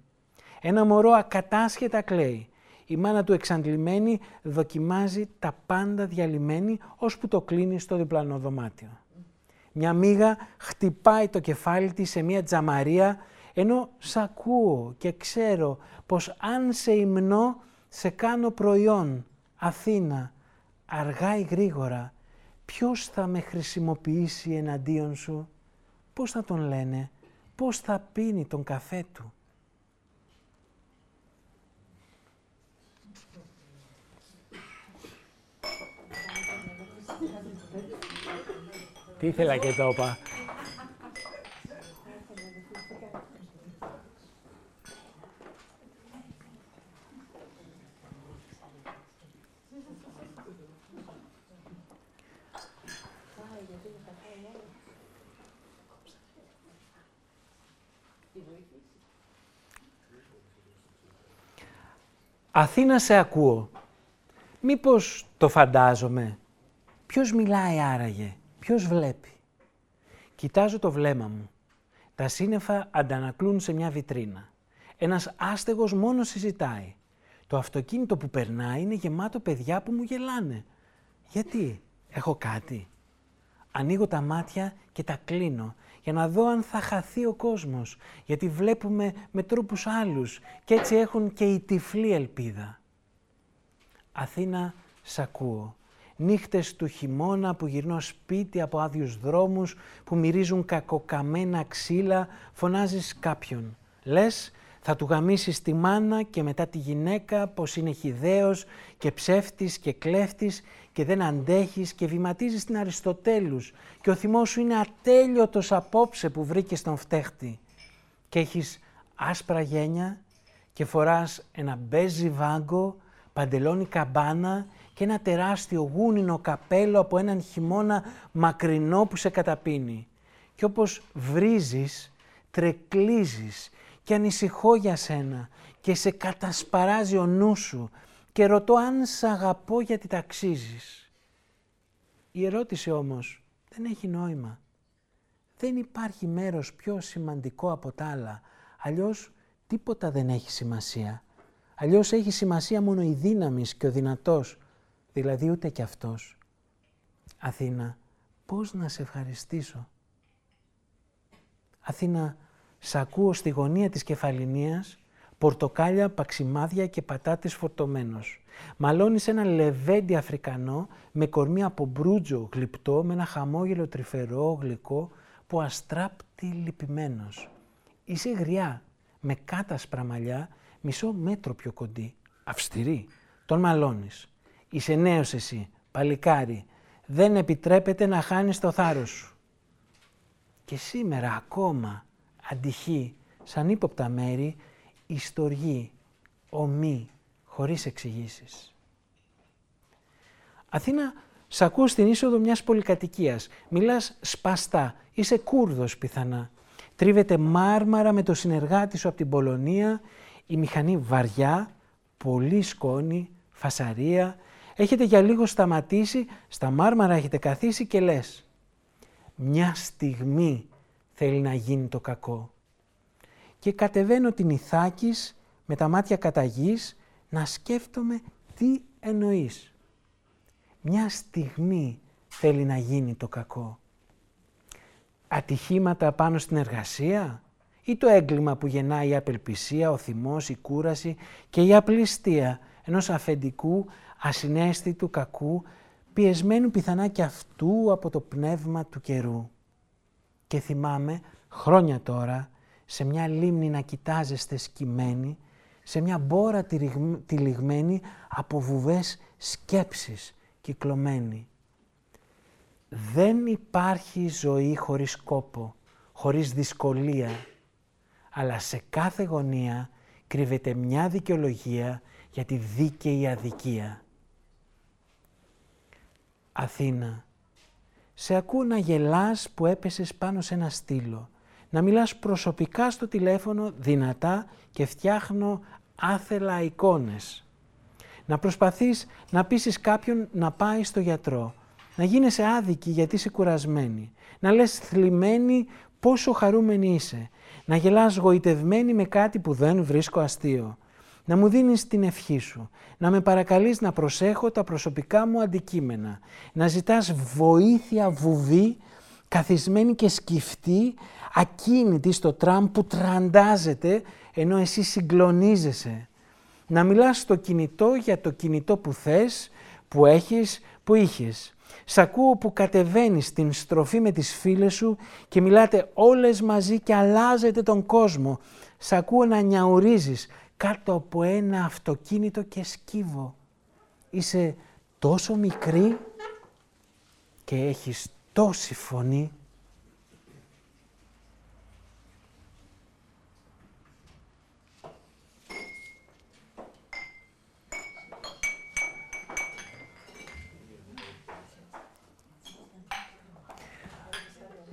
Ένα μωρό ακατάσχετα κλαίει. Η μάνα του εξαντλημένη δοκιμάζει τα πάντα διαλυμένη ώσπου το κλείνει στο διπλανό δωμάτιο. Μια μύγα χτυπάει το κεφάλι της σε μια τζαμαρία ενώ σ' ακούω και ξέρω πως αν σε υμνώ σε κάνω προϊόν, Αθήνα, αργά ή γρήγορα, ποιος θα με χρησιμοποιήσει εναντίον σου, πώς θα τον λένε, πώς θα πίνει τον καφέ του; Τι ήθελα και το είπα. Αθήνα σε ακούω. Μήπως το φαντάζομαι. Ποιος μιλάει άραγε, ποιος βλέπει. Κοιτάζω το βλέμμα μου. Τα σύννεφα αντανακλούν σε μια βιτρίνα. Ένας άστεγος μόνος συζητάει. Το αυτοκίνητο που περνάει είναι γεμάτο παιδιά που μου γελάνε. Γιατί, έχω κάτι. Ανοίγω τα μάτια και τα κλείνω για να δω αν θα χαθεί ο κόσμος, γιατί βλέπουμε με τρόπους άλλους και έτσι έχουν και η τυφλή ελπίδα. Αθήνα, σ' ακούω. Νύχτες του χειμώνα που γυρνώ σπίτι από άδειους δρόμους που μυρίζουν κακοκαμένα ξύλα, φωνάζεις κάποιον. Λες, θα του γαμίσεις τη μάνα και μετά τη γυναίκα πως είναι χιδαίος και ψεύτης και κλέφτης και δεν αντέχεις και βηματίζεις την Αριστοτέλους. Και ο θυμός σου είναι ατέλειωτος απόψε που βρήκες τον φταίχτη. Και έχεις άσπρα γένια και φοράς ένα μπέζι βάγκο, παντελόνι καμπάνα και ένα τεράστιο γούνινο καπέλο από έναν χειμώνα μακρινό που σε καταπίνει. Και όπως βρίζεις, τρεκλίζεις και ανησυχώ για σένα και σε κατασπαράζει ο νους σου και ρωτώ αν σ' αγαπώ γιατί ταξίζεις. Η ερώτηση όμως δεν έχει νόημα. Δεν υπάρχει μέρος πιο σημαντικό από τα άλλα, αλλιώς τίποτα δεν έχει σημασία. Αλλιώς έχει σημασία μόνο η δύναμης και ο δυνατός, δηλαδή ούτε κι αυτός. Αθήνα, πώς να σε ευχαριστήσω; Αθήνα, σ' ακούω στη γωνία της κεφαλινίας, πορτοκάλια, παξιμάδια και πατάτες φορτωμένος. Μαλώνεις ένα λεβέντι Αφρικανό με κορμί από μπρούτζο γλυπτό, με ένα χαμόγελο τρυφερό, γλυκό, που αστράπτει λυπημένος. Είσαι γριά, με κάτασπρα μαλλιά, μισό μέτρο πιο κοντή. Αυστηρή. Τον μαλώνεις. Είσαι νέος εσύ, παλικάρι. Δεν επιτρέπεται να χάνεις το θάρρος σου. Και σήμερα ακόμα αντυχεί σαν ύποπτα μέρη ιστοργή, ομή, χωρίς εξηγήσεις. Αθήνα, σ' ακούω στην είσοδο μιας πολυκατοικίας. Μιλάς σπαστά, είσαι Κούρδος πιθανά. Τρίβεται μάρμαρα με το συνεργάτη σου από την Πολωνία, η μηχανή βαριά, πολύ σκόνη, φασαρία. Έχετε για λίγο σταματήσει, στα μάρμαρα έχετε καθίσει και λες «Μια στιγμή θέλει να γίνει το κακό». Και κατεβαίνω την Ιθάκης με τα μάτια καταγής να σκέφτομαι τι εννοείς. Μια στιγμή θέλει να γίνει το κακό. Ατυχήματα πάνω στην εργασία ή το έγκλημα που γεννάει η απελπισία, ο θυμός, η κούραση και η απληστία ενός αφεντικού ασυναίσθητου κακού πιεσμένου πιθανά και αυτού από το πνεύμα του καιρού. Και θυμάμαι χρόνια τώρα σε μια λίμνη να κοιτάζεστε σκυμμένοι σε μια μπόρα τυλιγμένη από βουβές σκέψεις κυκλωμένη. Δεν υπάρχει ζωή χωρίς κόπο, χωρίς δυσκολία, αλλά σε κάθε γωνία κρύβεται μια δικαιολογία για τη δίκαιη αδικία. Αθήνα, σε ακούω να γελάς που έπεσες πάνω σε ένα στήλο, να μιλάς προσωπικά στο τηλέφωνο δυνατά και φτιάχνω άθελα εικόνες. Να προσπαθείς να πείσεις κάποιον να πάει στο γιατρό. Να γίνεσαι άδικη γιατί είσαι κουρασμένη. Να λες θλιμμένη πόσο χαρούμενη είσαι. Να γελάς γοητευμένη με κάτι που δεν βρίσκω αστείο. Να μου δίνεις την ευχή σου. Να με παρακαλείς να προσέχω τα προσωπικά μου αντικείμενα. Να ζητάς βοήθεια βουβή, καθισμένη και σκυφτή, ακίνητη στο τραμ που τραντάζεται ενώ εσύ συγκλονίζεσαι. Να μιλάς στο κινητό για το κινητό που θες, που έχεις, που είχες. Σ' ακούω που κατεβαίνεις στην στροφή με τις φίλες σου και μιλάτε όλες μαζί και αλλάζετε τον κόσμο. Σ' ακούω να νιαουρίζεις κάτω από ένα αυτοκίνητο και σκύβω. Είσαι τόσο μικρή και έχεις τόση φωνή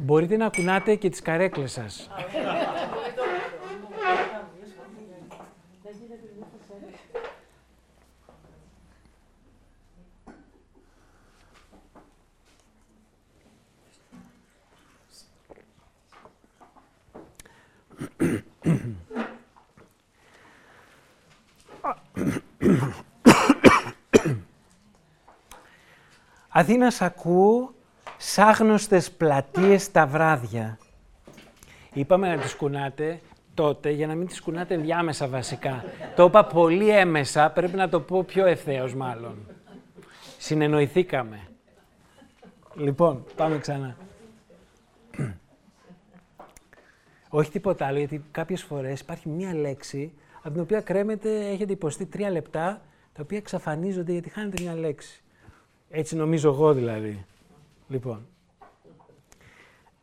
Μπορείτε να κουνάτε και τις καρέκλες σας. Αθήνα σ' ακούω σάγνωστες πλατείες τα βράδια. Είπαμε να τις κουνάτε τότε για να μην τις κουνάτε διάμεσα βασικά. το είπα πολύ έμεσα, πρέπει να το πω πιο ευθέως μάλλον. Συνεννοηθήκαμε. Λοιπόν, πάμε ξανά. Όχι τίποτα άλλο, γιατί κάποιες φορές υπάρχει μία λέξη από την οποία κρέμεται, έχετε υποστεί τρία λεπτά, τα οποία εξαφανίζονται γιατί χάνετε μία λέξη. Έτσι νομίζω εγώ δηλαδή. Λοιπόν,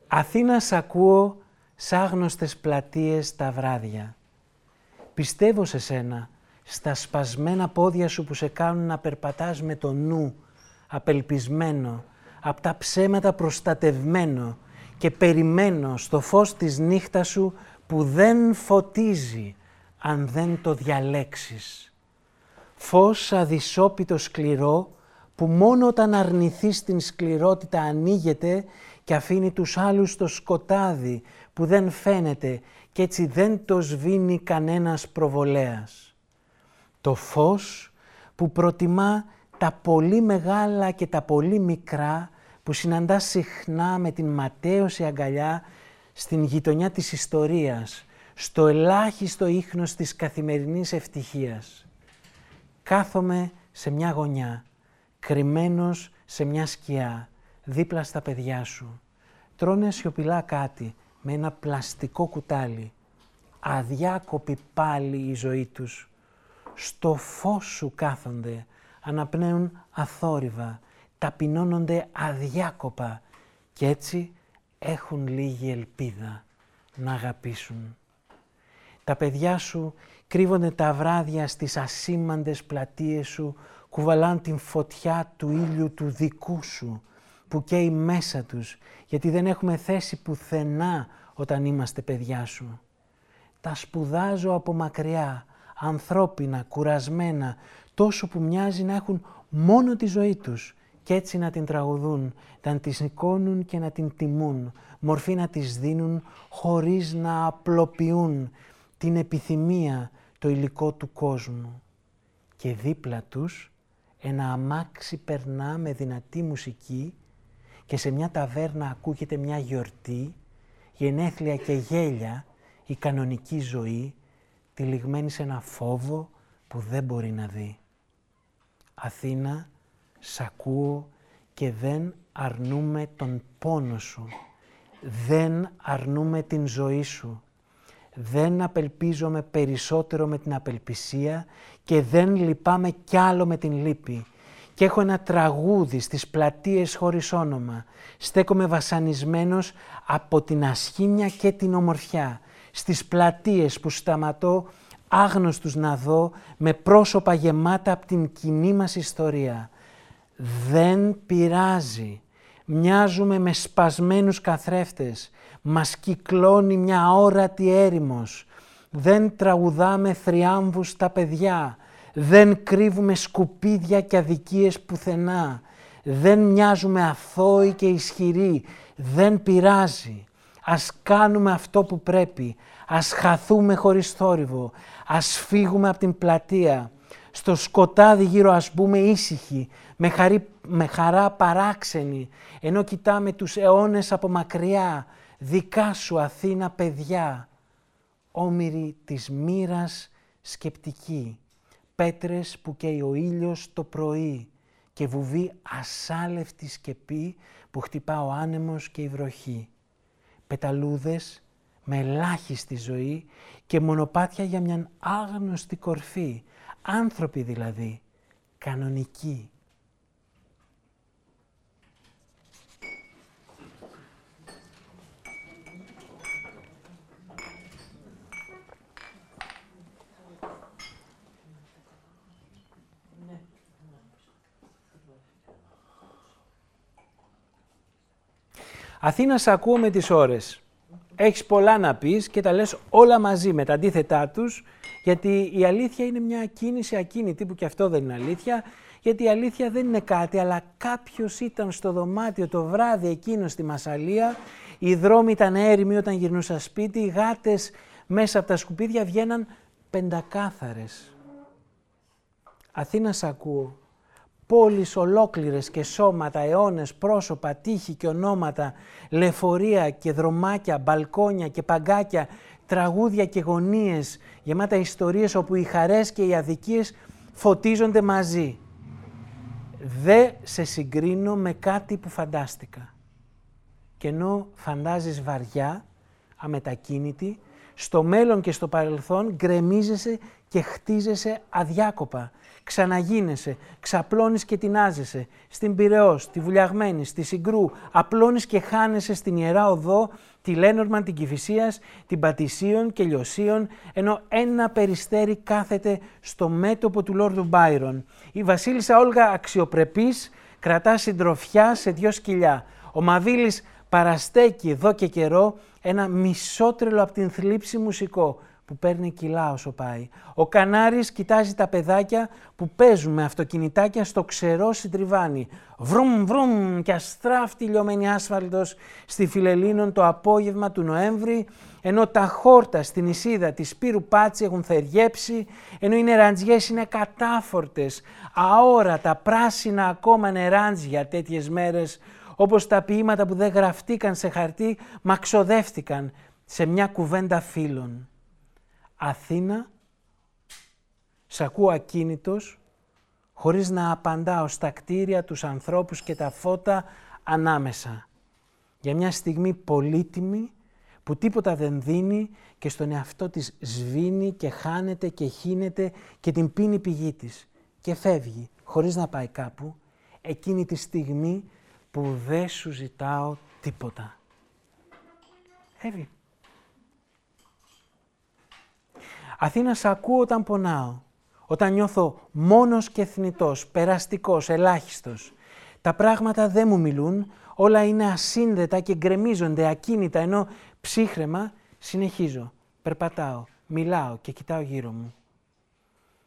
Αθήνα σ' ακούω σ' άγνωστες πλατείες τα βράδια. Πιστεύω σε σένα, στα σπασμένα πόδια σου που σε κάνουν να περπατάς με το νου, απελπισμένο, απ' τα ψέματα προστατευμένο και περιμένω στο φως της νύχτας σου που δεν φωτίζει αν δεν το διαλέξεις. Φως αδυσόπιτο σκληρό που μόνο όταν αρνηθείς την σκληρότητα ανοίγεται και αφήνει τους άλλους στο σκοτάδι που δεν φαίνεται και έτσι δεν το σβήνει κανένας προβολέας. Το φως που προτιμά τα πολύ μεγάλα και τα πολύ μικρά που συναντά συχνά με την ματέωση αγκαλιά στην γειτονιά της ιστορίας, στο ελάχιστο ίχνος της καθημερινής ευτυχίας. Κάθομαι σε μια γωνιά, κρυμμένος σε μια σκιά, δίπλα στα παιδιά σου. Τρώνε σιωπηλά κάτι με ένα πλαστικό κουτάλι. Αδιάκοπη πάλι η ζωή τους. Στο φως σου κάθονται, αναπνέουν αθόρυβα, ταπεινώνονται αδιάκοπα και έτσι έχουν λίγη ελπίδα να αγαπήσουν. Τα παιδιά σου κρύβονται τα βράδια στις ασήμαντες πλατείες σου, κουβαλάν την φωτιά του ήλιου του δικού σου, που καίει μέσα τους, γιατί δεν έχουμε θέση πουθενά όταν είμαστε παιδιά σου. Τα σπουδάζω από μακριά, ανθρώπινα, κουρασμένα, τόσο που μοιάζει να έχουν μόνο τη ζωή τους και έτσι να την τραγουδούν, να την σηκώνουν και να την τιμούν, μορφή να τις δίνουν χωρίς να απλοποιούν την επιθυμία, το υλικό του κόσμου. Και δίπλα τους ένα αμάξι περνά με δυνατή μουσική και σε μια ταβέρνα ακούγεται μια γιορτή, γενέθλια και γέλια, η κανονική ζωή, τυλιγμένη σε ένα φόβο που δεν μπορεί να δει. Αθήνα, σ' ακούω και δεν αρνούμε τον πόνο σου. Δεν αρνούμε την ζωή σου. Δεν απελπίζομαι περισσότερο με την απελπισία και δεν λυπάμαι κι άλλο με την λύπη. Και έχω ένα τραγούδι στις πλατείες χωρίς όνομα. Στέκομαι βασανισμένος από την ασχήμια και την ομορφιά. Στις πλατείες που σταματώ άγνωστους να δω με πρόσωπα γεμάτα από την κοινή μας ιστορία. Δεν πειράζει. Μοιάζουμε με σπασμένους καθρέφτες. Μας κυκλώνει μια όρατη έρημος. Δεν τραγουδάμε θριάμβους στα παιδιά. Δεν κρύβουμε σκουπίδια και αδικίες πουθενά. Δεν μοιάζουμε αθώοι και ισχυροί. Δεν πειράζει. Ας κάνουμε αυτό που πρέπει. Ας χαθούμε χωρίς θόρυβο. Ας φύγουμε από την πλατεία. Στο σκοτάδι γύρω ας μπούμε ήσυχοι, με, χαρί, με χαρά παράξενοι, ενώ κοιτάμε τους αιώνες από μακριά, δικά σου Αθήνα παιδιά, όμοιροι της μοίρας σκεπτικοί, πέτρες που καίει ο ήλιος το πρωί και βουβή ασάλευτη σκεπή που χτυπά ο άνεμος και η βροχή. Πεταλούδες με ελάχιστη ζωή και μονοπάτια για μια άγνωστη κορφή, άνθρωποι δηλαδή, κανονικοί. Αθήνα, σε ακούω με τις ώρες. Έχεις πολλά να πεις και τα λες όλα μαζί με τα αντίθετά τους, γιατί η αλήθεια είναι μια κίνηση ακίνητη, που και αυτό δεν είναι αλήθεια, γιατί η αλήθεια δεν είναι κάτι, αλλά κάποιος ήταν στο δωμάτιο το βράδυ εκείνο στη Μασαλία, οι δρόμοι ήταν έρημοι όταν γυρνούσα σπίτι, οι γάτες μέσα από τα σκουπίδια βγαίναν πεντακάθαρες. Αθήνα σ' ακούω πόλεις ολόκληρες και σώματα, αιώνες, πρόσωπα, τείχη και ονόματα, λεωφορεία και δρομάκια, μπαλκόνια και παγκάκια, τραγούδια και γωνίες, γεμάτα ιστορίες όπου οι χαρές και οι αδικίες φωτίζονται μαζί. Δε σε συγκρίνω με κάτι που φαντάστηκα. Και ενώ φαντάζεις βαριά, αμετακίνητη, στο μέλλον και στο παρελθόν γκρεμίζεσαι και χτίζεσαι αδιάκοπα Ξαναγίνεσαι, ξαπλώνεις και τεινάζεσαι. Στην Πυραιός, τη Βουλιαγμένη, στη Συγκρού, απλώνεις και χάνεσαι στην Ιερά Οδό, τη Λένορμαν, την Κηφισίας, την Πατησίων και Λιωσίων, ενώ ένα περιστέρι κάθεται στο μέτωπο του Λόρδου Μπάιρον. Η Βασίλισσα Όλγα αξιοπρεπής κρατά συντροφιά σε δυο σκυλιά. Ο Μαβίλης παραστέκει εδώ και καιρό ένα μισότρελο από την θλίψη μουσικό που παίρνει κιλά όσο πάει. Ο Κανάρης κοιτάζει τα παιδάκια που παίζουν με αυτοκινητάκια στο ξερό συντριβάνι. Βρουμ βρουμ και αστράφτη λιωμένη άσφαλτος στη Φιλελίνων το απόγευμα του Νοέμβρη ενώ τα χόρτα στην Ισίδα της Σπύρου Πάτσι έχουν θεριέψει, ενώ οι νεραντζιές είναι κατάφορτες, αόρατα, πράσινα ακόμα νεράντζια τέτοιες μέρες, όπως τα ποίηματα που δεν γραφτήκαν σε χαρτί, μα ξοδεύτηκαν σε μια κουβέντα φίλων. Αθήνα, σ' ακούω ακίνητος, χωρίς να απαντάω στα κτίρια, τους ανθρώπους και τα φώτα ανάμεσα. Για μια στιγμή πολύτιμη που τίποτα δεν δίνει και στον εαυτό της σβήνει και χάνεται και χύνεται και την πίνει πηγή της και φεύγει χωρίς να πάει κάπου εκείνη τη στιγμή που δεν σου ζητάω τίποτα. Φεύγει. Αθήνα σ' ακούω όταν πονάω, όταν νιώθω μόνος και θνητός, περαστικός, ελάχιστος. Τα πράγματα δεν μου μιλούν, όλα είναι ασύνδετα και γκρεμίζονται ακίνητα, ενώ ψύχρεμα συνεχίζω, περπατάω, μιλάω και κοιτάω γύρω μου.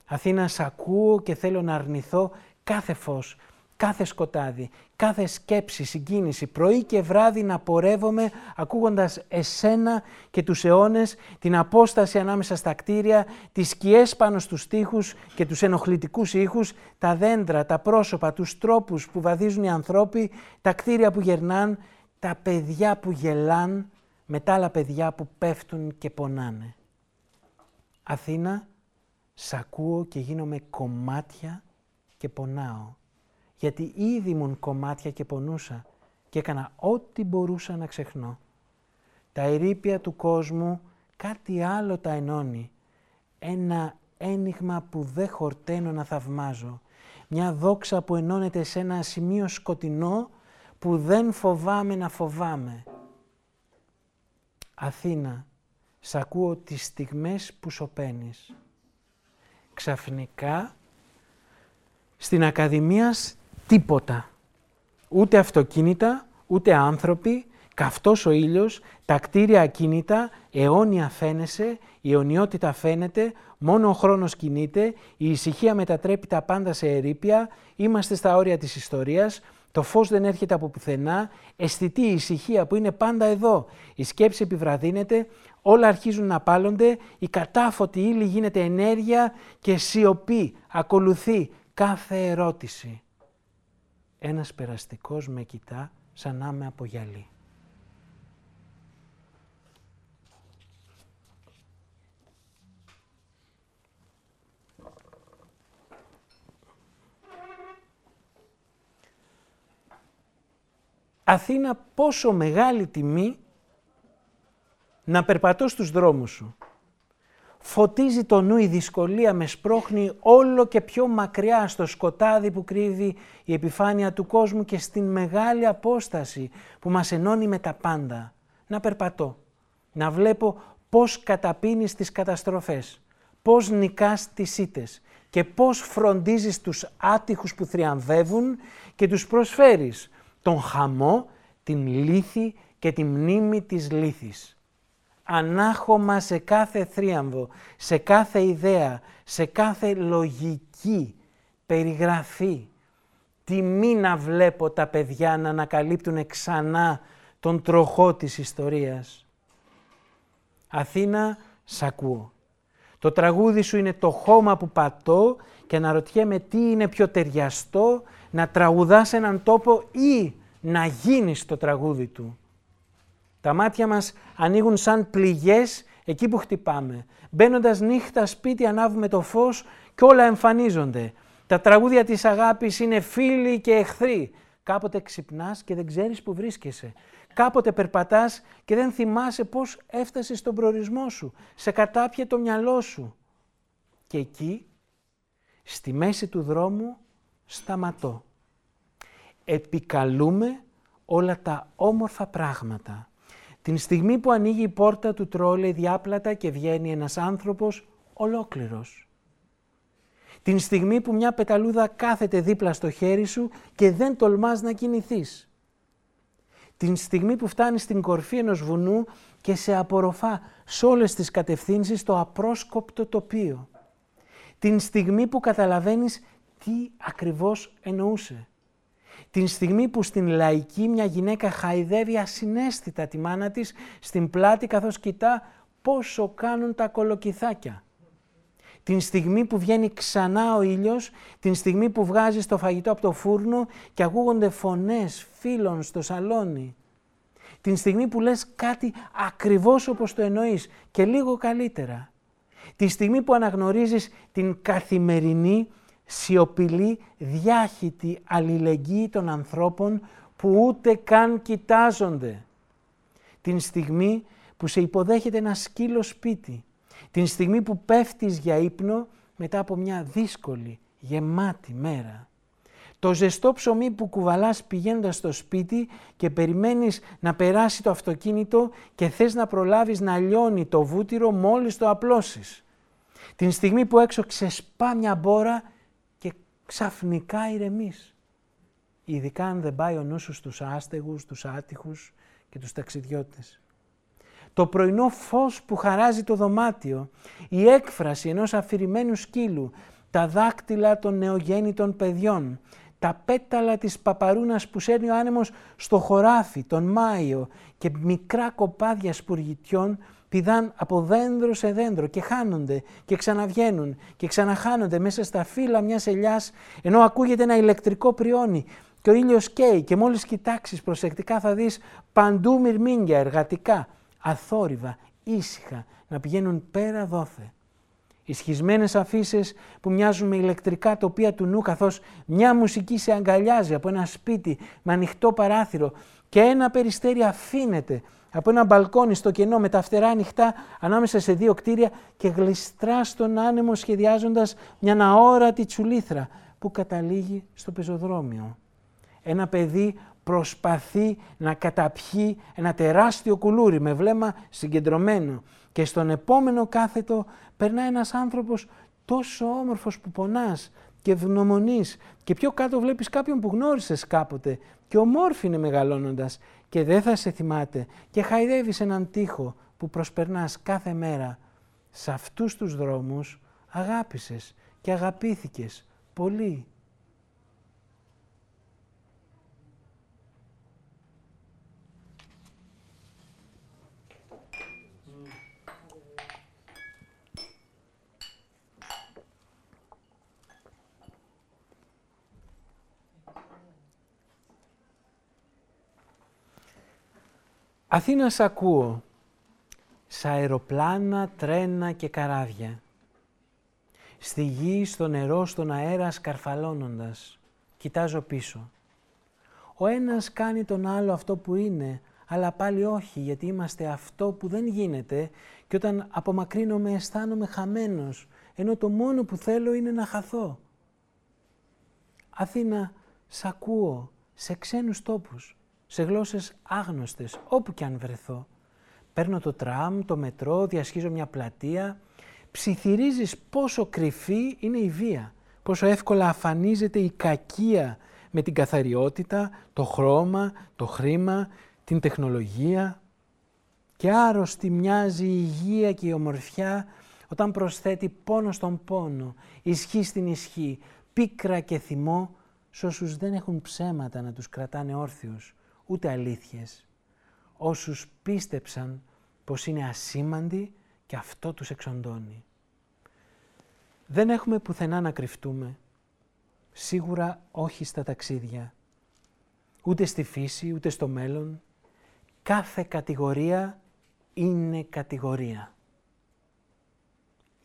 Αθήνα, σ' ακούω και θέλω να αρνηθώ κάθε φως, κάθε σκοτάδι, κάθε σκέψη, συγκίνηση, πρωί και βράδυ να πορεύομαι ακούγοντας εσένα και τους αιώνες, την απόσταση ανάμεσα στα κτίρια, τις σκιές πάνω στους τοίχους και τους ενοχλητικούς ήχους, τα δέντρα, τα πρόσωπα, τους τρόπους που βαδίζουν οι ανθρώποι, τα κτίρια που γερνάν, τα παιδιά που γελάν, με τα άλλα παιδιά που πέφτουν και πονάνε. Αθήνα, σ' ακούω και γίνομαι κομμάτια και πονάω γιατί ήδη ήμουν κομμάτια και πονούσα και έκανα ό,τι μπορούσα να ξεχνώ. Τα ερήπια του κόσμου κάτι άλλο τα ενώνει. Ένα ένιγμα που δεν χορταίνω να θαυμάζω. Μια δόξα που ενώνεται σε ένα σημείο σκοτεινό που δεν φοβάμαι να φοβάμαι. Αθήνα, σ' ακούω τις στιγμές που σωπαίνεις. Ξαφνικά, στην Ακαδημίας τίποτα. Ούτε αυτοκίνητα, ούτε άνθρωποι, καυτός ο ήλιος, τα κτίρια ακίνητα, αιώνια φαίνεσαι, η αιωνιότητα φαίνεται, μόνο ο χρόνος κινείται, η ησυχία μετατρέπει τα πάντα σε ερήπια, είμαστε στα όρια της ιστορίας, το φως δεν έρχεται από πουθενά, αισθητή η ησυχία που είναι πάντα εδώ, η σκέψη επιβραδύνεται, όλα αρχίζουν να πάλονται, η κατάφωτη ύλη γίνεται ενέργεια και σιωπή, ακολουθεί κάθε ερώτηση ένας περαστικός με κοιτά σαν να είμαι από γυαλί. Αθήνα πόσο μεγάλη τιμή να περπατώ στους δρόμους σου φωτίζει το νου η δυσκολία με σπρώχνει όλο και πιο μακριά στο σκοτάδι που κρύβει η επιφάνεια του κόσμου και στην μεγάλη απόσταση που μας ενώνει με τα πάντα. Να περπατώ, να βλέπω πώς καταπίνεις τις καταστροφές, πώς νικάς τις ήτες και πώς φροντίζεις τους άτυχους που θριαμβεύουν και τους προσφέρεις τον χαμό, την λύθη και τη μνήμη της λύθης ανάχωμα σε κάθε θρίαμβο, σε κάθε ιδέα, σε κάθε λογική περιγραφή. Τιμή να βλέπω τα παιδιά να ανακαλύπτουν ξανά τον τροχό της ιστορίας. Αθήνα, σ' ακούω. Το τραγούδι σου είναι το χώμα που πατώ και αναρωτιέμαι τι είναι πιο ταιριαστό να τραγουδάς έναν τόπο ή να γίνεις το τραγούδι του. Τα μάτια μας ανοίγουν σαν πληγές εκεί που χτυπάμε. Μπαίνοντας νύχτα σπίτι ανάβουμε το φως και όλα εμφανίζονται. Τα τραγούδια της αγάπης είναι φίλοι και εχθροί. Κάποτε ξυπνάς και δεν ξέρεις που βρίσκεσαι. Κάποτε περπατάς και δεν θυμάσαι πώς έφτασες στον προορισμό σου. Σε κατάπιε το μυαλό σου. Και εκεί, στη μέση του δρόμου, σταματώ. Επικαλούμε όλα τα όμορφα πράγματα την στιγμή που ανοίγει η πόρτα του τρόλε διάπλατα και βγαίνει ένας άνθρωπος ολόκληρος. Την στιγμή που μια πεταλούδα κάθεται δίπλα στο χέρι σου και δεν τολμάς να κινηθείς. Την στιγμή που φτάνεις στην κορφή ενός βουνού και σε απορροφά σε όλες τις κατευθύνσεις το απρόσκοπτο τοπίο. Την στιγμή που καταλαβαίνεις τι ακριβώς εννοούσε. Την στιγμή που στην λαϊκή μια γυναίκα χαϊδεύει ασυναίσθητα τη μάνα της στην πλάτη καθώς κοιτά πόσο κάνουν τα κολοκυθάκια. Την στιγμή που βγαίνει ξανά ο ήλιος, την στιγμή που βγάζει το φαγητό από το φούρνο και ακούγονται φωνές φίλων στο σαλόνι. Την στιγμή που λες κάτι ακριβώς όπως το εννοείς και λίγο καλύτερα. Τη στιγμή που αναγνωρίζεις την καθημερινή, σιωπηλή, διάχυτη αλληλεγγύη των ανθρώπων που ούτε καν κοιτάζονται. Την στιγμή που σε υποδέχεται ένα σκύλο σπίτι. Την στιγμή που πέφτεις για ύπνο μετά από μια δύσκολη, γεμάτη μέρα. Το ζεστό ψωμί που κουβαλάς πηγαίνοντας στο σπίτι και περιμένεις να περάσει το αυτοκίνητο και θες να προλάβεις να λιώνει το βούτυρο μόλις το απλώσεις. Την στιγμή που έξω ξεσπά μια μπόρα και ξαφνικά ηρεμείς. Ειδικά αν δεν πάει ο νους σου στους άστεγους, τους άτυχους και τους ταξιδιώτες το πρωινό φως που χαράζει το δωμάτιο, η έκφραση ενός αφηρημένου σκύλου, τα δάκτυλα των νεογέννητων παιδιών, τα πέταλα της παπαρούνας που σέρνει ο άνεμος στο χωράφι τον Μάιο και μικρά κοπάδια σπουργητιών πηδάν από δέντρο σε δέντρο και χάνονται και ξαναβγαίνουν και ξαναχάνονται μέσα στα φύλλα μιας ελιάς ενώ ακούγεται ένα ηλεκτρικό πριόνι και ο ήλιος καίει και μόλις κοιτάξεις προσεκτικά θα δεις παντού μυρμήγκια εργατικά αθόρυβα, ήσυχα, να πηγαίνουν πέρα δόθε. Ισχυσμένες αφήσεις που μοιάζουν με ηλεκτρικά τοπία του νου καθώς μια μουσική σε αγκαλιάζει από ένα σπίτι με ανοιχτό παράθυρο και ένα περιστέρι αφήνεται από ένα μπαλκόνι στο κενό με τα φτερά ανοιχτά ανάμεσα σε δύο κτίρια και γλιστρά στον άνεμο σχεδιάζοντας μια αόρατη τσουλήθρα που καταλήγει στο πεζοδρόμιο. Ένα παιδί προσπαθεί να καταπιεί ένα τεράστιο κουλούρι με βλέμμα συγκεντρωμένο και στον επόμενο κάθετο περνά ένας άνθρωπος τόσο όμορφος που πονάς και ευγνωμονείς και πιο κάτω βλέπεις κάποιον που γνώρισες κάποτε και ομόρφινε μεγαλώνοντας και δεν θα σε θυμάται και χαϊδεύεις έναν τοίχο που προσπερνάς κάθε μέρα. Σε αυτούς τους δρόμους αγάπησες και αγαπήθηκες πολύ. Αθήνα σ' ακούω, σ' αεροπλάνα, τρένα και καράβια. Στη γη, στο νερό, στον αέρα σκαρφαλώνοντας, κοιτάζω πίσω. Ο ένας κάνει τον άλλο αυτό που είναι, αλλά πάλι όχι, γιατί είμαστε αυτό που δεν γίνεται και όταν απομακρύνομαι αισθάνομαι χαμένος, ενώ το μόνο που θέλω είναι να χαθώ. Αθήνα, σ' ακούω, σε ξένους τόπους σε γλώσσες άγνωστες, όπου και αν βρεθώ. Παίρνω το τραμ, το μετρό, διασχίζω μια πλατεία, ψιθυρίζεις πόσο κρυφή είναι η βία, πόσο εύκολα αφανίζεται η κακία με την καθαριότητα, το χρώμα, το χρήμα, την τεχνολογία. Και άρρωστη μοιάζει η υγεία και η ομορφιά όταν προσθέτει πόνο στον πόνο, ισχύ στην ισχύ, πίκρα και θυμό σε όσους δεν έχουν ψέματα να τους κρατάνε όρθιους, ούτε αλήθειες. Όσους πίστεψαν πως είναι ασήμαντοι και αυτό τους εξοντώνει. Δεν έχουμε πουθενά να κρυφτούμε. Σίγουρα όχι στα ταξίδια. Ούτε στη φύση, ούτε στο μέλλον. Κάθε κατηγορία είναι κατηγορία.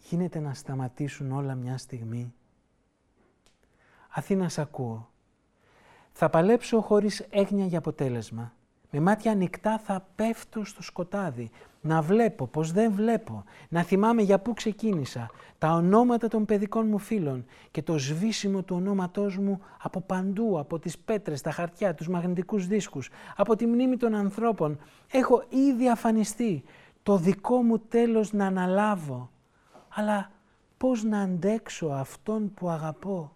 Γίνεται να σταματήσουν όλα μια στιγμή. Αθήνας σ' ακούω. Θα παλέψω χωρίς έγνοια για αποτέλεσμα. Με μάτια ανοιχτά θα πέφτω στο σκοτάδι. Να βλέπω πως δεν βλέπω. Να θυμάμαι για πού ξεκίνησα. Τα ονόματα των παιδικών μου φίλων και το σβήσιμο του ονόματός μου από παντού, από τις πέτρες, τα χαρτιά, τους μαγνητικούς δίσκους, από τη μνήμη των ανθρώπων. Έχω ήδη αφανιστεί. Το δικό μου τέλος να αναλάβω. Αλλά πώς να αντέξω αυτόν που αγαπώ;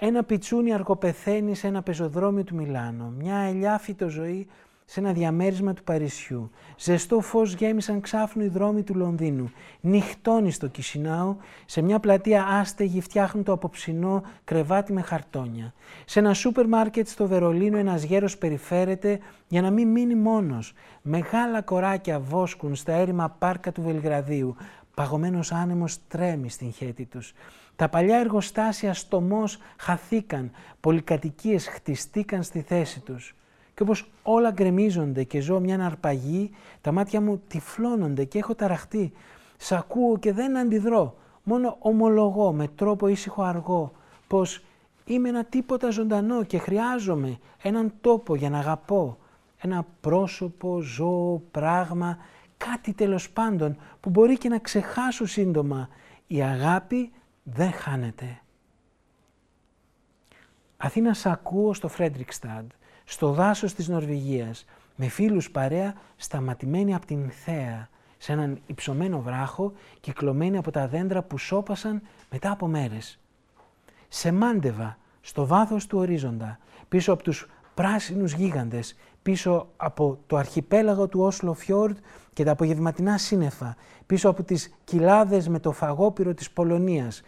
Ένα πιτσούνι αργοπεθαίνει σε ένα πεζοδρόμιο του Μιλάνο. Μια ελιάφιτο ζωή σε ένα διαμέρισμα του Παρισιού. Ζεστό φως γέμισαν ξάφνου οι δρόμοι του Λονδίνου. Νυχτώνει στο Κισινάου, σε μια πλατεία άστεγη φτιάχνουν το απόψινό κρεβάτι με χαρτόνια. Σε ένα σούπερ μάρκετ στο Βερολίνο ένας γέρος περιφέρεται για να μην μείνει μόνος. Μεγάλα κοράκια βόσκουν στα έρημα πάρκα του Βελιγραδίου. Παγωμένος άνεμος τρέμει στην χέτη τους. Τα παλιά εργοστάσια στομός χαθήκαν, πολυκατοικίες χτιστήκαν στη θέση τους. Και όπως όλα γκρεμίζονται και ζω μια αρπαγή, τα μάτια μου τυφλώνονται και έχω ταραχτεί. Σ' ακούω και δεν αντιδρώ, μόνο ομολογώ με τρόπο ήσυχο αργό, πως είμαι ένα τίποτα ζωντανό και χρειάζομαι έναν τόπο για να αγαπώ, ένα πρόσωπο, ζώο, πράγμα, κάτι τέλος πάντων που μπορεί και να ξεχάσω σύντομα. Η αγάπη δεν χάνεται. Αθήνα σ' ακούω στο Φρέντρικσταντ στο δάσος της Νορβηγίας, με φίλους παρέα σταματημένοι από την θέα, σε έναν υψωμένο βράχο, κυκλωμένοι από τα δέντρα που σώπασαν μετά από μέρες. Σε μάντεβα, στο βάθος του ορίζοντα, πίσω από τους πράσινους γίγαντες, πίσω από το αρχιπέλαγο του Όσλο Φιόρντ και τα απογευματινά σύννεφα, πίσω από τις κοιλάδες με το φαγόπυρο της Πολωνίας,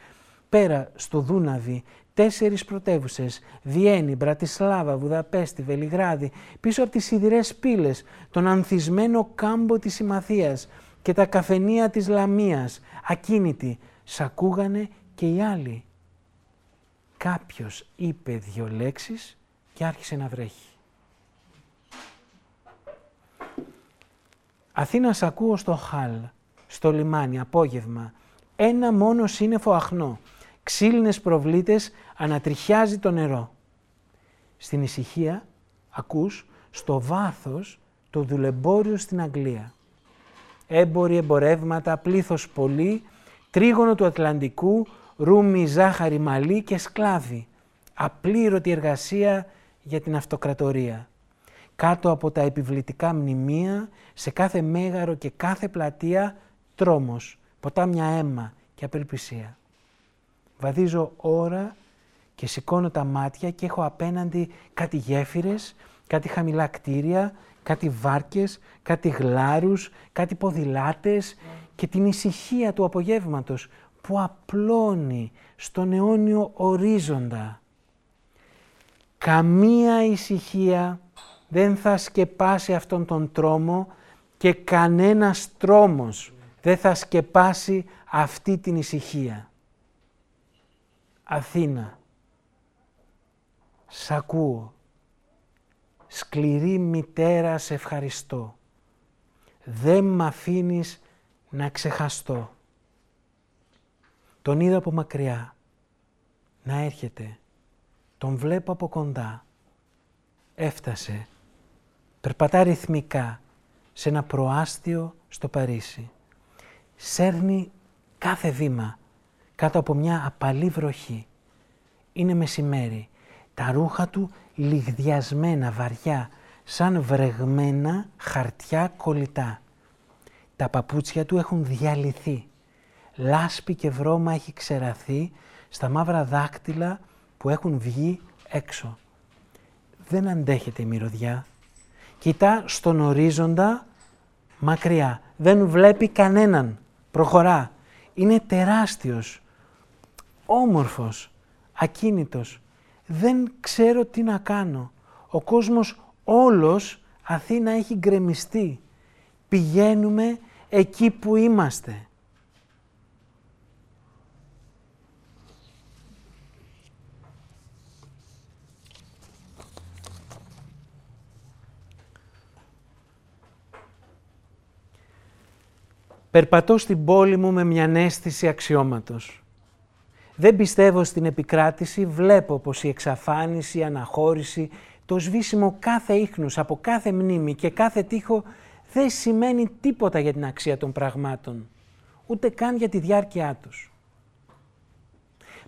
πέρα στο Δούναβι, τέσσερις πρωτεύουσες, Βιέννη, Μπρατισλάβα, Βουδαπέστη, Βελιγράδι, πίσω από τις σιδηρές πύλες, τον ανθισμένο κάμπο της Συμμαθίας και τα καφενεία της Λαμίας, ακίνητοι, σ' ακούγανε και οι άλλοι. Κάποιος είπε δυο λέξεις και άρχισε να βρέχει. Αθήνας σ' ακούω στο Χάλ, στο λιμάνι, απόγευμα, ένα μόνο σύννεφο αχνό ξύλινες προβλήτες ανατριχιάζει το νερό. Στην ησυχία ακούς στο βάθος το δουλεμπόριο στην Αγγλία. Έμποροι, εμπορεύματα, πλήθος πολύ, τρίγωνο του Ατλαντικού, ρούμι, ζάχαρη, μαλλί και σκλάβι. Απλήρωτη εργασία για την αυτοκρατορία. Κάτω από τα επιβλητικά μνημεία, σε κάθε μέγαρο και κάθε πλατεία, τρόμος, ποτάμια αίμα και απελπισία. Βαδίζω ώρα και σηκώνω τα μάτια και έχω απέναντι κάτι γέφυρες, κάτι χαμηλά κτίρια, κάτι βάρκες, κάτι γλάρους, κάτι ποδηλάτες και την ησυχία του απογεύματος που απλώνει στον αιώνιο ορίζοντα. Καμία ησυχία δεν θα σκεπάσει αυτόν τον τρόμο και κανένας τρόμος δεν θα σκεπάσει αυτή την ησυχία. Αθήνα, σ' ακούω, σκληρή μητέρα σε ευχαριστώ, δεν μ' αφήνεις να ξεχαστώ. Τον είδα από μακριά, να έρχεται, τον βλέπω από κοντά. Έφτασε, περπατά ρυθμικά σε ένα προάστιο στο Παρίσι. Σέρνει κάθε βήμα, κάτω από μια απαλή βροχή. Είναι μεσημέρι. Τα ρούχα του λιγδιασμένα βαριά, σαν βρεγμένα χαρτιά κολλητά. Τα παπούτσια του έχουν διαλυθεί. Λάσπη και βρώμα έχει ξεραθεί στα μαύρα δάκτυλα που έχουν βγει έξω. Δεν αντέχεται η μυρωδιά. Κοιτά στον ορίζοντα μακριά. Δεν βλέπει κανέναν. Προχωρά. Είναι τεράστιος όμορφος, ακίνητος. Δεν ξέρω τι να κάνω. Ο κόσμος όλος Αθήνα έχει γκρεμιστεί. Πηγαίνουμε εκεί που είμαστε. Περπατώ στην πόλη μου με μια αίσθηση αξιώματος. Δεν πιστεύω στην επικράτηση, βλέπω πως η εξαφάνιση, η αναχώρηση, το σβήσιμο κάθε ίχνους από κάθε μνήμη και κάθε τείχο δεν σημαίνει τίποτα για την αξία των πραγμάτων, ούτε καν για τη διάρκειά τους.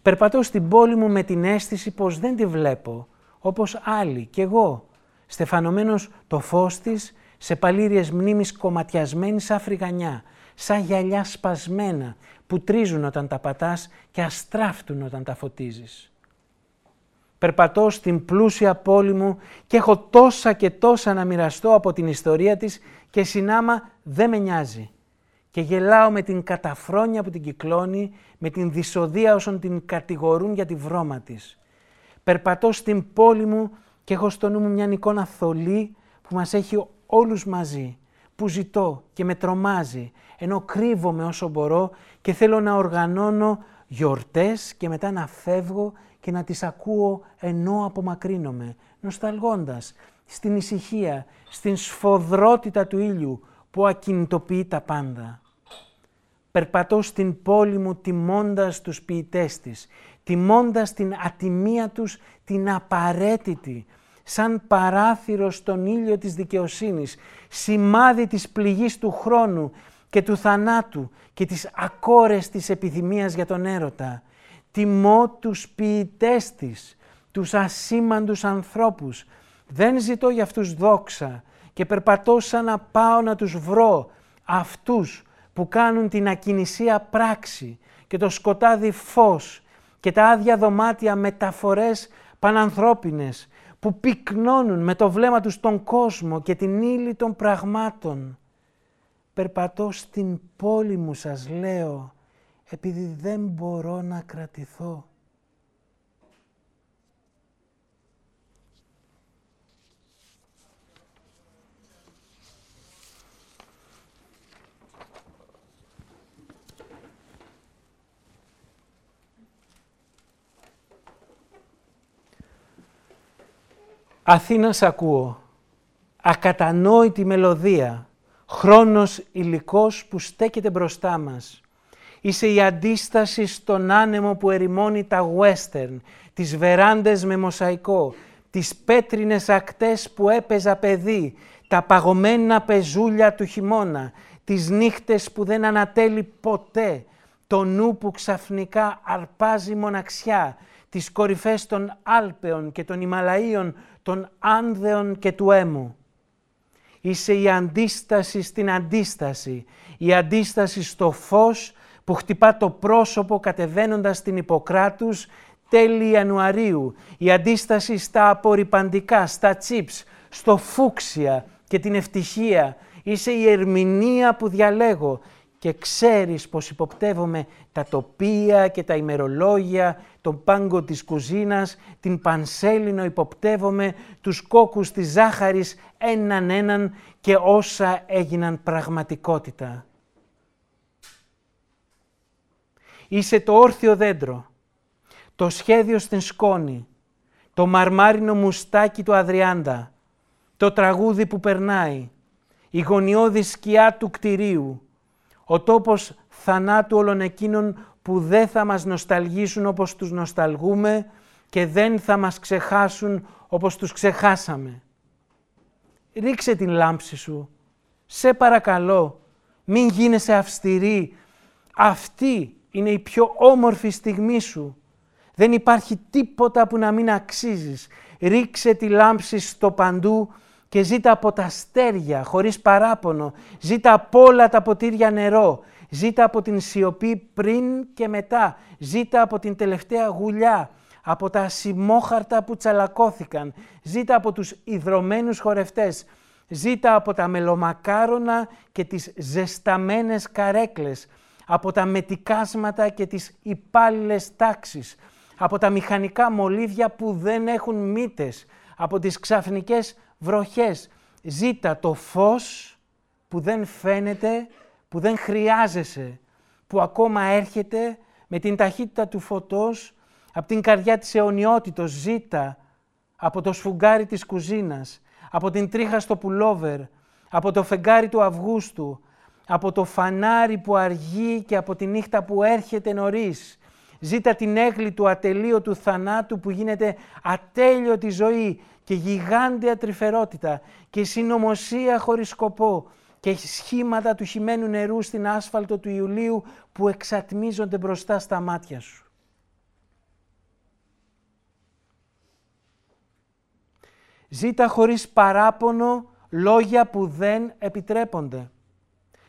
Περπατώ στην πόλη μου με την αίσθηση πως δεν τη βλέπω, όπως άλλοι κι εγώ, στεφανωμένος το φως της σε παλήριες μνήμης κομματιασμένης σαν φρυγανιά, σαν γυαλιά σπασμένα που τρίζουν όταν τα πατάς και αστράφτουν όταν τα φωτίζεις. Περπατώ στην πλούσια πόλη μου και έχω τόσα και τόσα να μοιραστώ από την ιστορία της και συνάμα δεν με νοιάζει. Και γελάω με την καταφρόνια που την κυκλώνει, με την δυσοδεία όσων την κατηγορούν για τη βρώμα της. Περπατώ στην πόλη μου και έχω στο νου μου μια εικόνα θολή που μας έχει όλους μαζί, που ζητώ και με τρομάζει, ενώ κρύβομαι όσο μπορώ και θέλω να οργανώνω γιορτές και μετά να φεύγω και να τις ακούω ενώ απομακρύνομαι, νοσταλγώντας στην ησυχία, στην σφοδρότητα του ήλιου που ακινητοποιεί τα πάντα. Περπατώ στην πόλη μου τιμώντας τους ποιητές της, τιμώντας την ατιμία τους, την απαραίτητη, σαν παράθυρο στον ήλιο της δικαιοσύνης, σημάδι της πληγής του χρόνου και του θανάτου και της ακόρεστης επιθυμίας για τον έρωτα. Τιμώ τους ποιητές της, τους ασήμαντους ανθρώπους. Δεν ζητώ για αυτούς δόξα και περπατώ σαν να πάω να τους βρω, αυτούς που κάνουν την ακινησία πράξη και το σκοτάδι φως και τα άδεια δωμάτια μεταφορές πανανθρώπινες που πυκνώνουν με το βλέμμα τους τον κόσμο και την ύλη των πραγμάτων. Περπατώ στην πόλη μου σας λέω, επειδή δεν μπορώ να κρατηθώ. Αθήνα σ' ακούω, ακατανόητη μελωδία, χρόνος υλικός που στέκεται μπροστά μας. Είσαι η αντίσταση στον άνεμο που ερημώνει τα western, τις βεράντες με μοσαϊκό, τις πέτρινες ακτές που έπαιζα παιδί, τα παγωμένα πεζούλια του χειμώνα, τις νύχτες που δεν ανατέλει ποτέ, το νου που ξαφνικά αρπάζει μοναξιά, τις κορυφές των Άλπαιων και των Ιμαλαΐων, των Άνδεων και του Έμου. Είσαι η αντίσταση στην αντίσταση, η αντίσταση στο φως που χτυπά το πρόσωπο κατεβαίνοντας στην Ιπποκράτους τέλη Ιανουαρίου, η αντίσταση στα απορριπαντικά, στα τσίπς, στο φούξια και την ευτυχία. Είσαι η ερμηνεία που διαλέγω και ξέρεις πως υποπτεύομαι τα τοπία και τα ημερολόγια, τον πάγκο της κουζίνας, την πανσέλινο υποπτεύομαι, τους κόκκους της ζάχαρης έναν έναν και όσα έγιναν πραγματικότητα. Είσαι το όρθιο δέντρο, το σχέδιο στην σκόνη, το μαρμάρινο μουστάκι του Αδριάντα, το τραγούδι που περνάει, η γωνιώδη σκιά του κτηρίου, ο τόπος θανάτου όλων εκείνων που δεν θα μας νοσταλγήσουν όπως τους νοσταλγούμε και δεν θα μας ξεχάσουν όπως τους ξεχάσαμε. Ρίξε την λάμψη σου. Σε παρακαλώ, μην γίνεσαι αυστηρή. Αυτή είναι η πιο όμορφη στιγμή σου. Δεν υπάρχει τίποτα που να μην αξίζεις. Ρίξε τη λάμψη στο παντού και ζήτα από τα αστέρια χωρίς παράπονο. Ζήτα από όλα τα ποτήρια νερό. Ζήτα από την σιωπή πριν και μετά. Ζήτα από την τελευταία γουλιά. Από τα ασημόχαρτα που τσαλακώθηκαν. Ζήτα από τους ιδρωμένους χορευτές. Ζήτα από τα μελομακάρονα και τις ζεσταμένες καρέκλες. Από τα μετικάσματα και τις υπάλληλες τάξεις. Από τα μηχανικά μολύβια που δεν έχουν μύτες. Από τις ξαφνικές βροχές. Ζήτα το φως που δεν φαίνεται, που δεν χρειάζεσαι, που ακόμα έρχεται με την ταχύτητα του φωτός από την καρδιά της αιωνιότητος. Ζήτα από το σφουγγάρι της κουζίνας, από την τρίχα στο πουλόβερ, από το φεγγάρι του Αυγούστου, από το φανάρι που αργεί και από τη νύχτα που έρχεται νωρίς. Ζήτα την έγκλη του ατελείωτου θανάτου που γίνεται ατέλειωτη ζωή και γιγάντια τρυφερότητα και συνωμοσία χωρίς σκοπό και σχήματα του χυμένου νερού στην άσφαλτο του Ιουλίου που εξατμίζονται μπροστά στα μάτια σου. Ζήτα χωρίς παράπονο λόγια που δεν επιτρέπονται.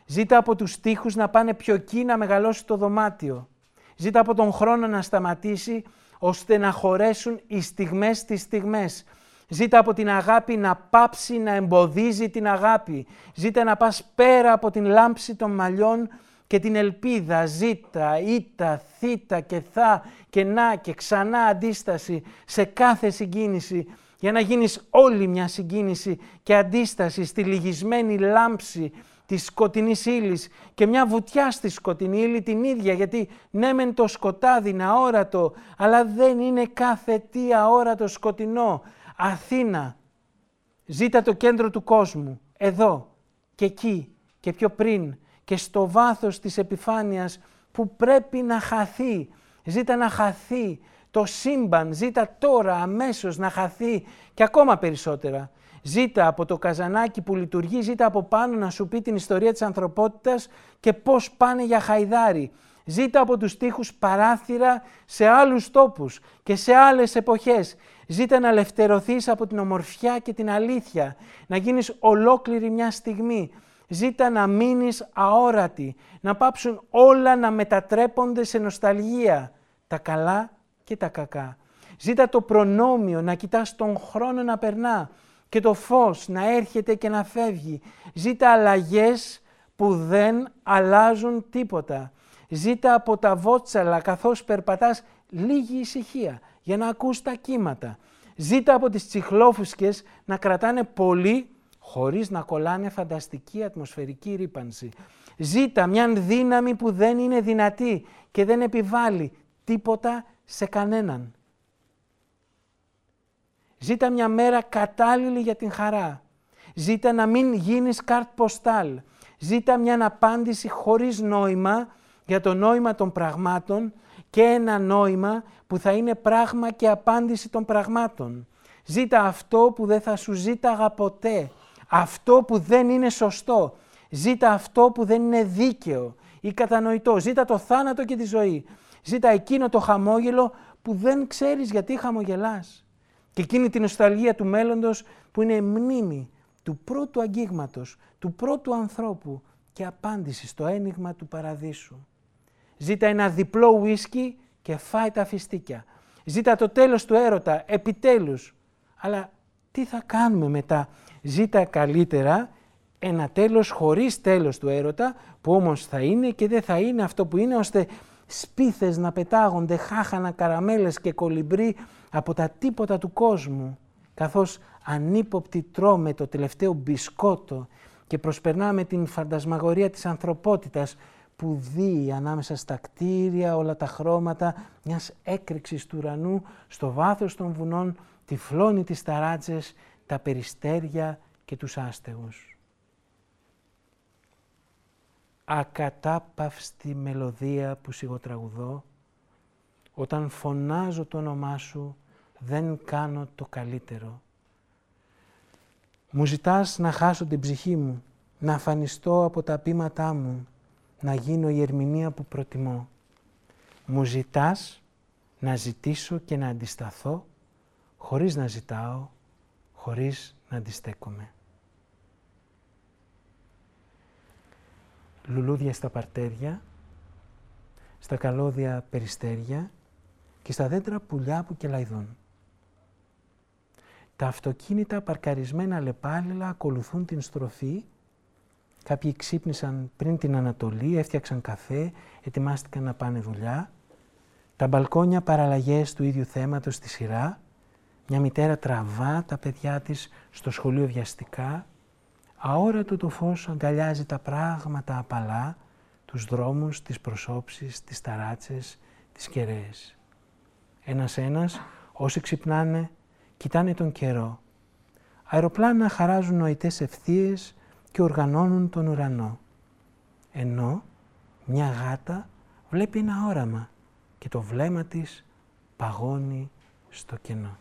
Ζήτα από τους στίχους να πάνε πιο εκεί να μεγαλώσει το δωμάτιο. Ζήτα από τον χρόνο να σταματήσει, ώστε να χωρέσουν οι στιγμές τις στιγμές. Ζήτα από την αγάπη να πάψει να εμποδίζει την αγάπη. Ζήτα να πας πέρα από την λάμψη των μαλλιών και την ελπίδα. Ζήτα, ήτα, θήτα και θα και να και ξανά αντίσταση σε κάθε συγκίνηση για να γίνεις όλη μια συγκίνηση και αντίσταση στη λυγισμένη λάμψη της σκοτεινής ύλης και μια βουτιά στη σκοτεινή ύλη την ίδια, γιατί ναι μεν το σκοτάδι είναι αόρατο, αλλά δεν είναι κάθε τι αόρατο σκοτεινό. Αθήνα, ζήτα το κέντρο του κόσμου, εδώ και εκεί και πιο πριν και στο βάθος της επιφάνειας που πρέπει να χαθεί. Ζήτα να χαθεί το σύμπαν, ζήτα τώρα αμέσως να χαθεί και ακόμα περισσότερα. Ζήτα από το καζανάκι που λειτουργεί, ζήτα από πάνω να σου πει την ιστορία της ανθρωπότητας και πώς πάνε για χαϊδάρι. Ζήτα από τους τείχους παράθυρα σε άλλους τόπους και σε άλλες εποχές. Ζήτα να ελευθερωθείς από την ομορφιά και την αλήθεια, να γίνεις ολόκληρη μια στιγμή. Ζήτα να μείνεις αόρατη, να πάψουν όλα να μετατρέπονται σε νοσταλγία, τα καλά και τα κακά. Ζήτα το προνόμιο να κοιτάς τον χρόνο να περνά και το φως να έρχεται και να φεύγει. Ζήτα αλλαγές που δεν αλλάζουν τίποτα. Ζήτα από τα βότσαλα καθώς περπατάς λίγη ησυχία για να ακούς τα κύματα. Ζήτα από τις τσιχλόφουσκες να κρατάνε πολύ χωρίς να κολλάνε φανταστική ατμοσφαιρική ρήπανση. Ζήτα μια δύναμη που δεν είναι δυνατή και δεν επιβάλλει τίποτα σε κανέναν. Ζήτα μια μέρα κατάλληλη για την χαρά. Ζήτα να μην γίνεις καρτ ποστάλ. Ζήτα μια απάντηση χωρίς νόημα για το νόημα των πραγμάτων και ένα νόημα που θα είναι πράγμα και απάντηση των πραγμάτων. Ζήτα αυτό που δεν θα σου ζήταγα ποτέ. Αυτό που δεν είναι σωστό. Ζήτα αυτό που δεν είναι δίκαιο ή κατανοητό. Ζήτα το θάνατο και τη ζωή. Ζήτα εκείνο το χαμόγελο που δεν ξέρεις γιατί χαμογελάς. Και εκείνη την νοσταλγία του μέλλοντος που είναι μνήμη του πρώτου αγγίγματος, του πρώτου ανθρώπου και απάντηση στο ένιγμα του παραδείσου. Ζήτα ένα διπλό ουίσκι και φάει τα φιστίκια. Ζήτα το τέλος του έρωτα, επιτέλους. Αλλά τι θα κάνουμε μετά; Ζήτα καλύτερα ένα τέλος χωρίς τέλος του έρωτα, που όμως θα είναι και δεν θα είναι αυτό που είναι, ώστε σπίθες να πετάγονται, χάχανα, καραμέλες και κολυμπρί από τα τίποτα του κόσμου, καθώς ανύποπτη τρώμε το τελευταίο μπισκότο και προσπερνάμε την φαντασμαγορία της ανθρωπότητας που δει ανάμεσα στα κτίρια όλα τα χρώματα μιας έκρηξης του ουρανού στο βάθος των βουνών, τυφλώνει τις ταράτσες, τα περιστέρια και τους άστεγους. Ακατάπαυστη μελωδία που σιγοτραγουδώ, όταν φωνάζω το όνομά σου δεν κάνω το καλύτερο. Μου ζητάς να χάσω την ψυχή μου, να αφανιστώ από τα πείματά μου, να γίνω η ερμηνεία που προτιμώ. Μου ζητάς να ζητήσω και να αντισταθώ, χωρίς να ζητάω, χωρίς να αντιστέκομαι. Λουλούδια στα παρτέρια, στα καλώδια περιστέρια και στα δέντρα πουλιά που κελαϊδούν. Τα αυτοκίνητα παρκαρισμένα λεπάλιλα ακολουθούν την στροφή. Κάποιοι ξύπνησαν πριν την Ανατολή, έφτιαξαν καφέ, ετοιμάστηκαν να πάνε δουλειά. Τα μπαλκόνια παραλλαγές του ίδιου θέματος στη σειρά. Μια μητέρα τραβά τα παιδιά της στο σχολείο βιαστικά. Αόρατο το φως αγκαλιάζει τα πράγματα απαλά, τους δρόμους, τις προσώψεις, τις ταράτσες, τις κεραίες. Ένας-ένας, όσοι ξυπνάνε, κοιτάνε τον καιρό. Αεροπλάνα χαράζουν νοητές ευθείες και οργανώνουν τον ουρανό. Ενώ μια γάτα βλέπει ένα όραμα και το βλέμμα της παγώνει στο κενό.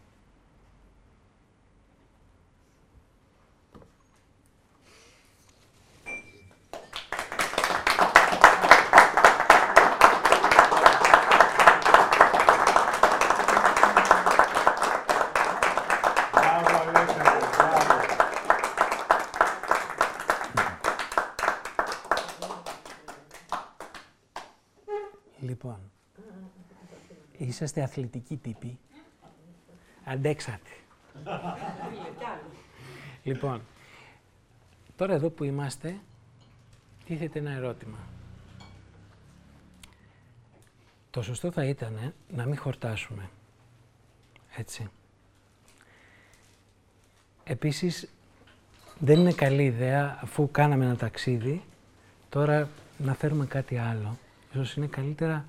Είσαστε αθλητικοί τύποι. Αντέξατε. λοιπόν, τώρα εδώ που είμαστε, τίθεται ένα ερώτημα. Το σωστό θα ήταν να μην χορτάσουμε. Έτσι. Επίσης, δεν είναι καλή ιδέα, αφού κάναμε ένα ταξίδι, τώρα να φέρουμε κάτι άλλο. Ίσως είναι καλύτερα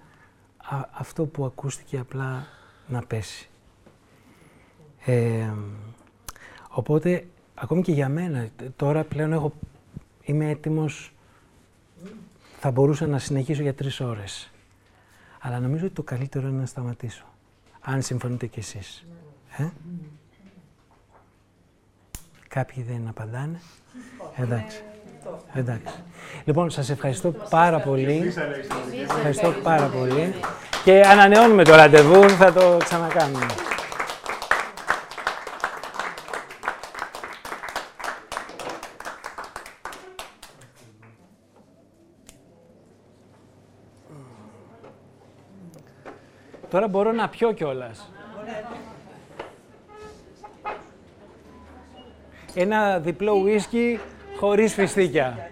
αυτό που ακούστηκε απλά να πέσει. Ε, οπότε, ακόμη και για μένα, τώρα πλέον έχω, είμαι έτοιμος, θα μπορούσα να συνεχίσω για τρεις ώρες. Αλλά νομίζω ότι το καλύτερο είναι να σταματήσω. Αν συμφωνείτε κι εσείς. Ε; Κάποιοι δεν απαντάνε. Εντάξει. Εντάξει. Λοιπόν, σας ευχαριστώ πάρα πολύ. Ευχαριστώ πάρα πολύ. Και ανανεώνουμε το ραντεβού, θα το ξανακάνουμε. Τώρα μπορώ να πιω κιόλας. Ένα διπλό ουίσκι χωρίς φιστίκια.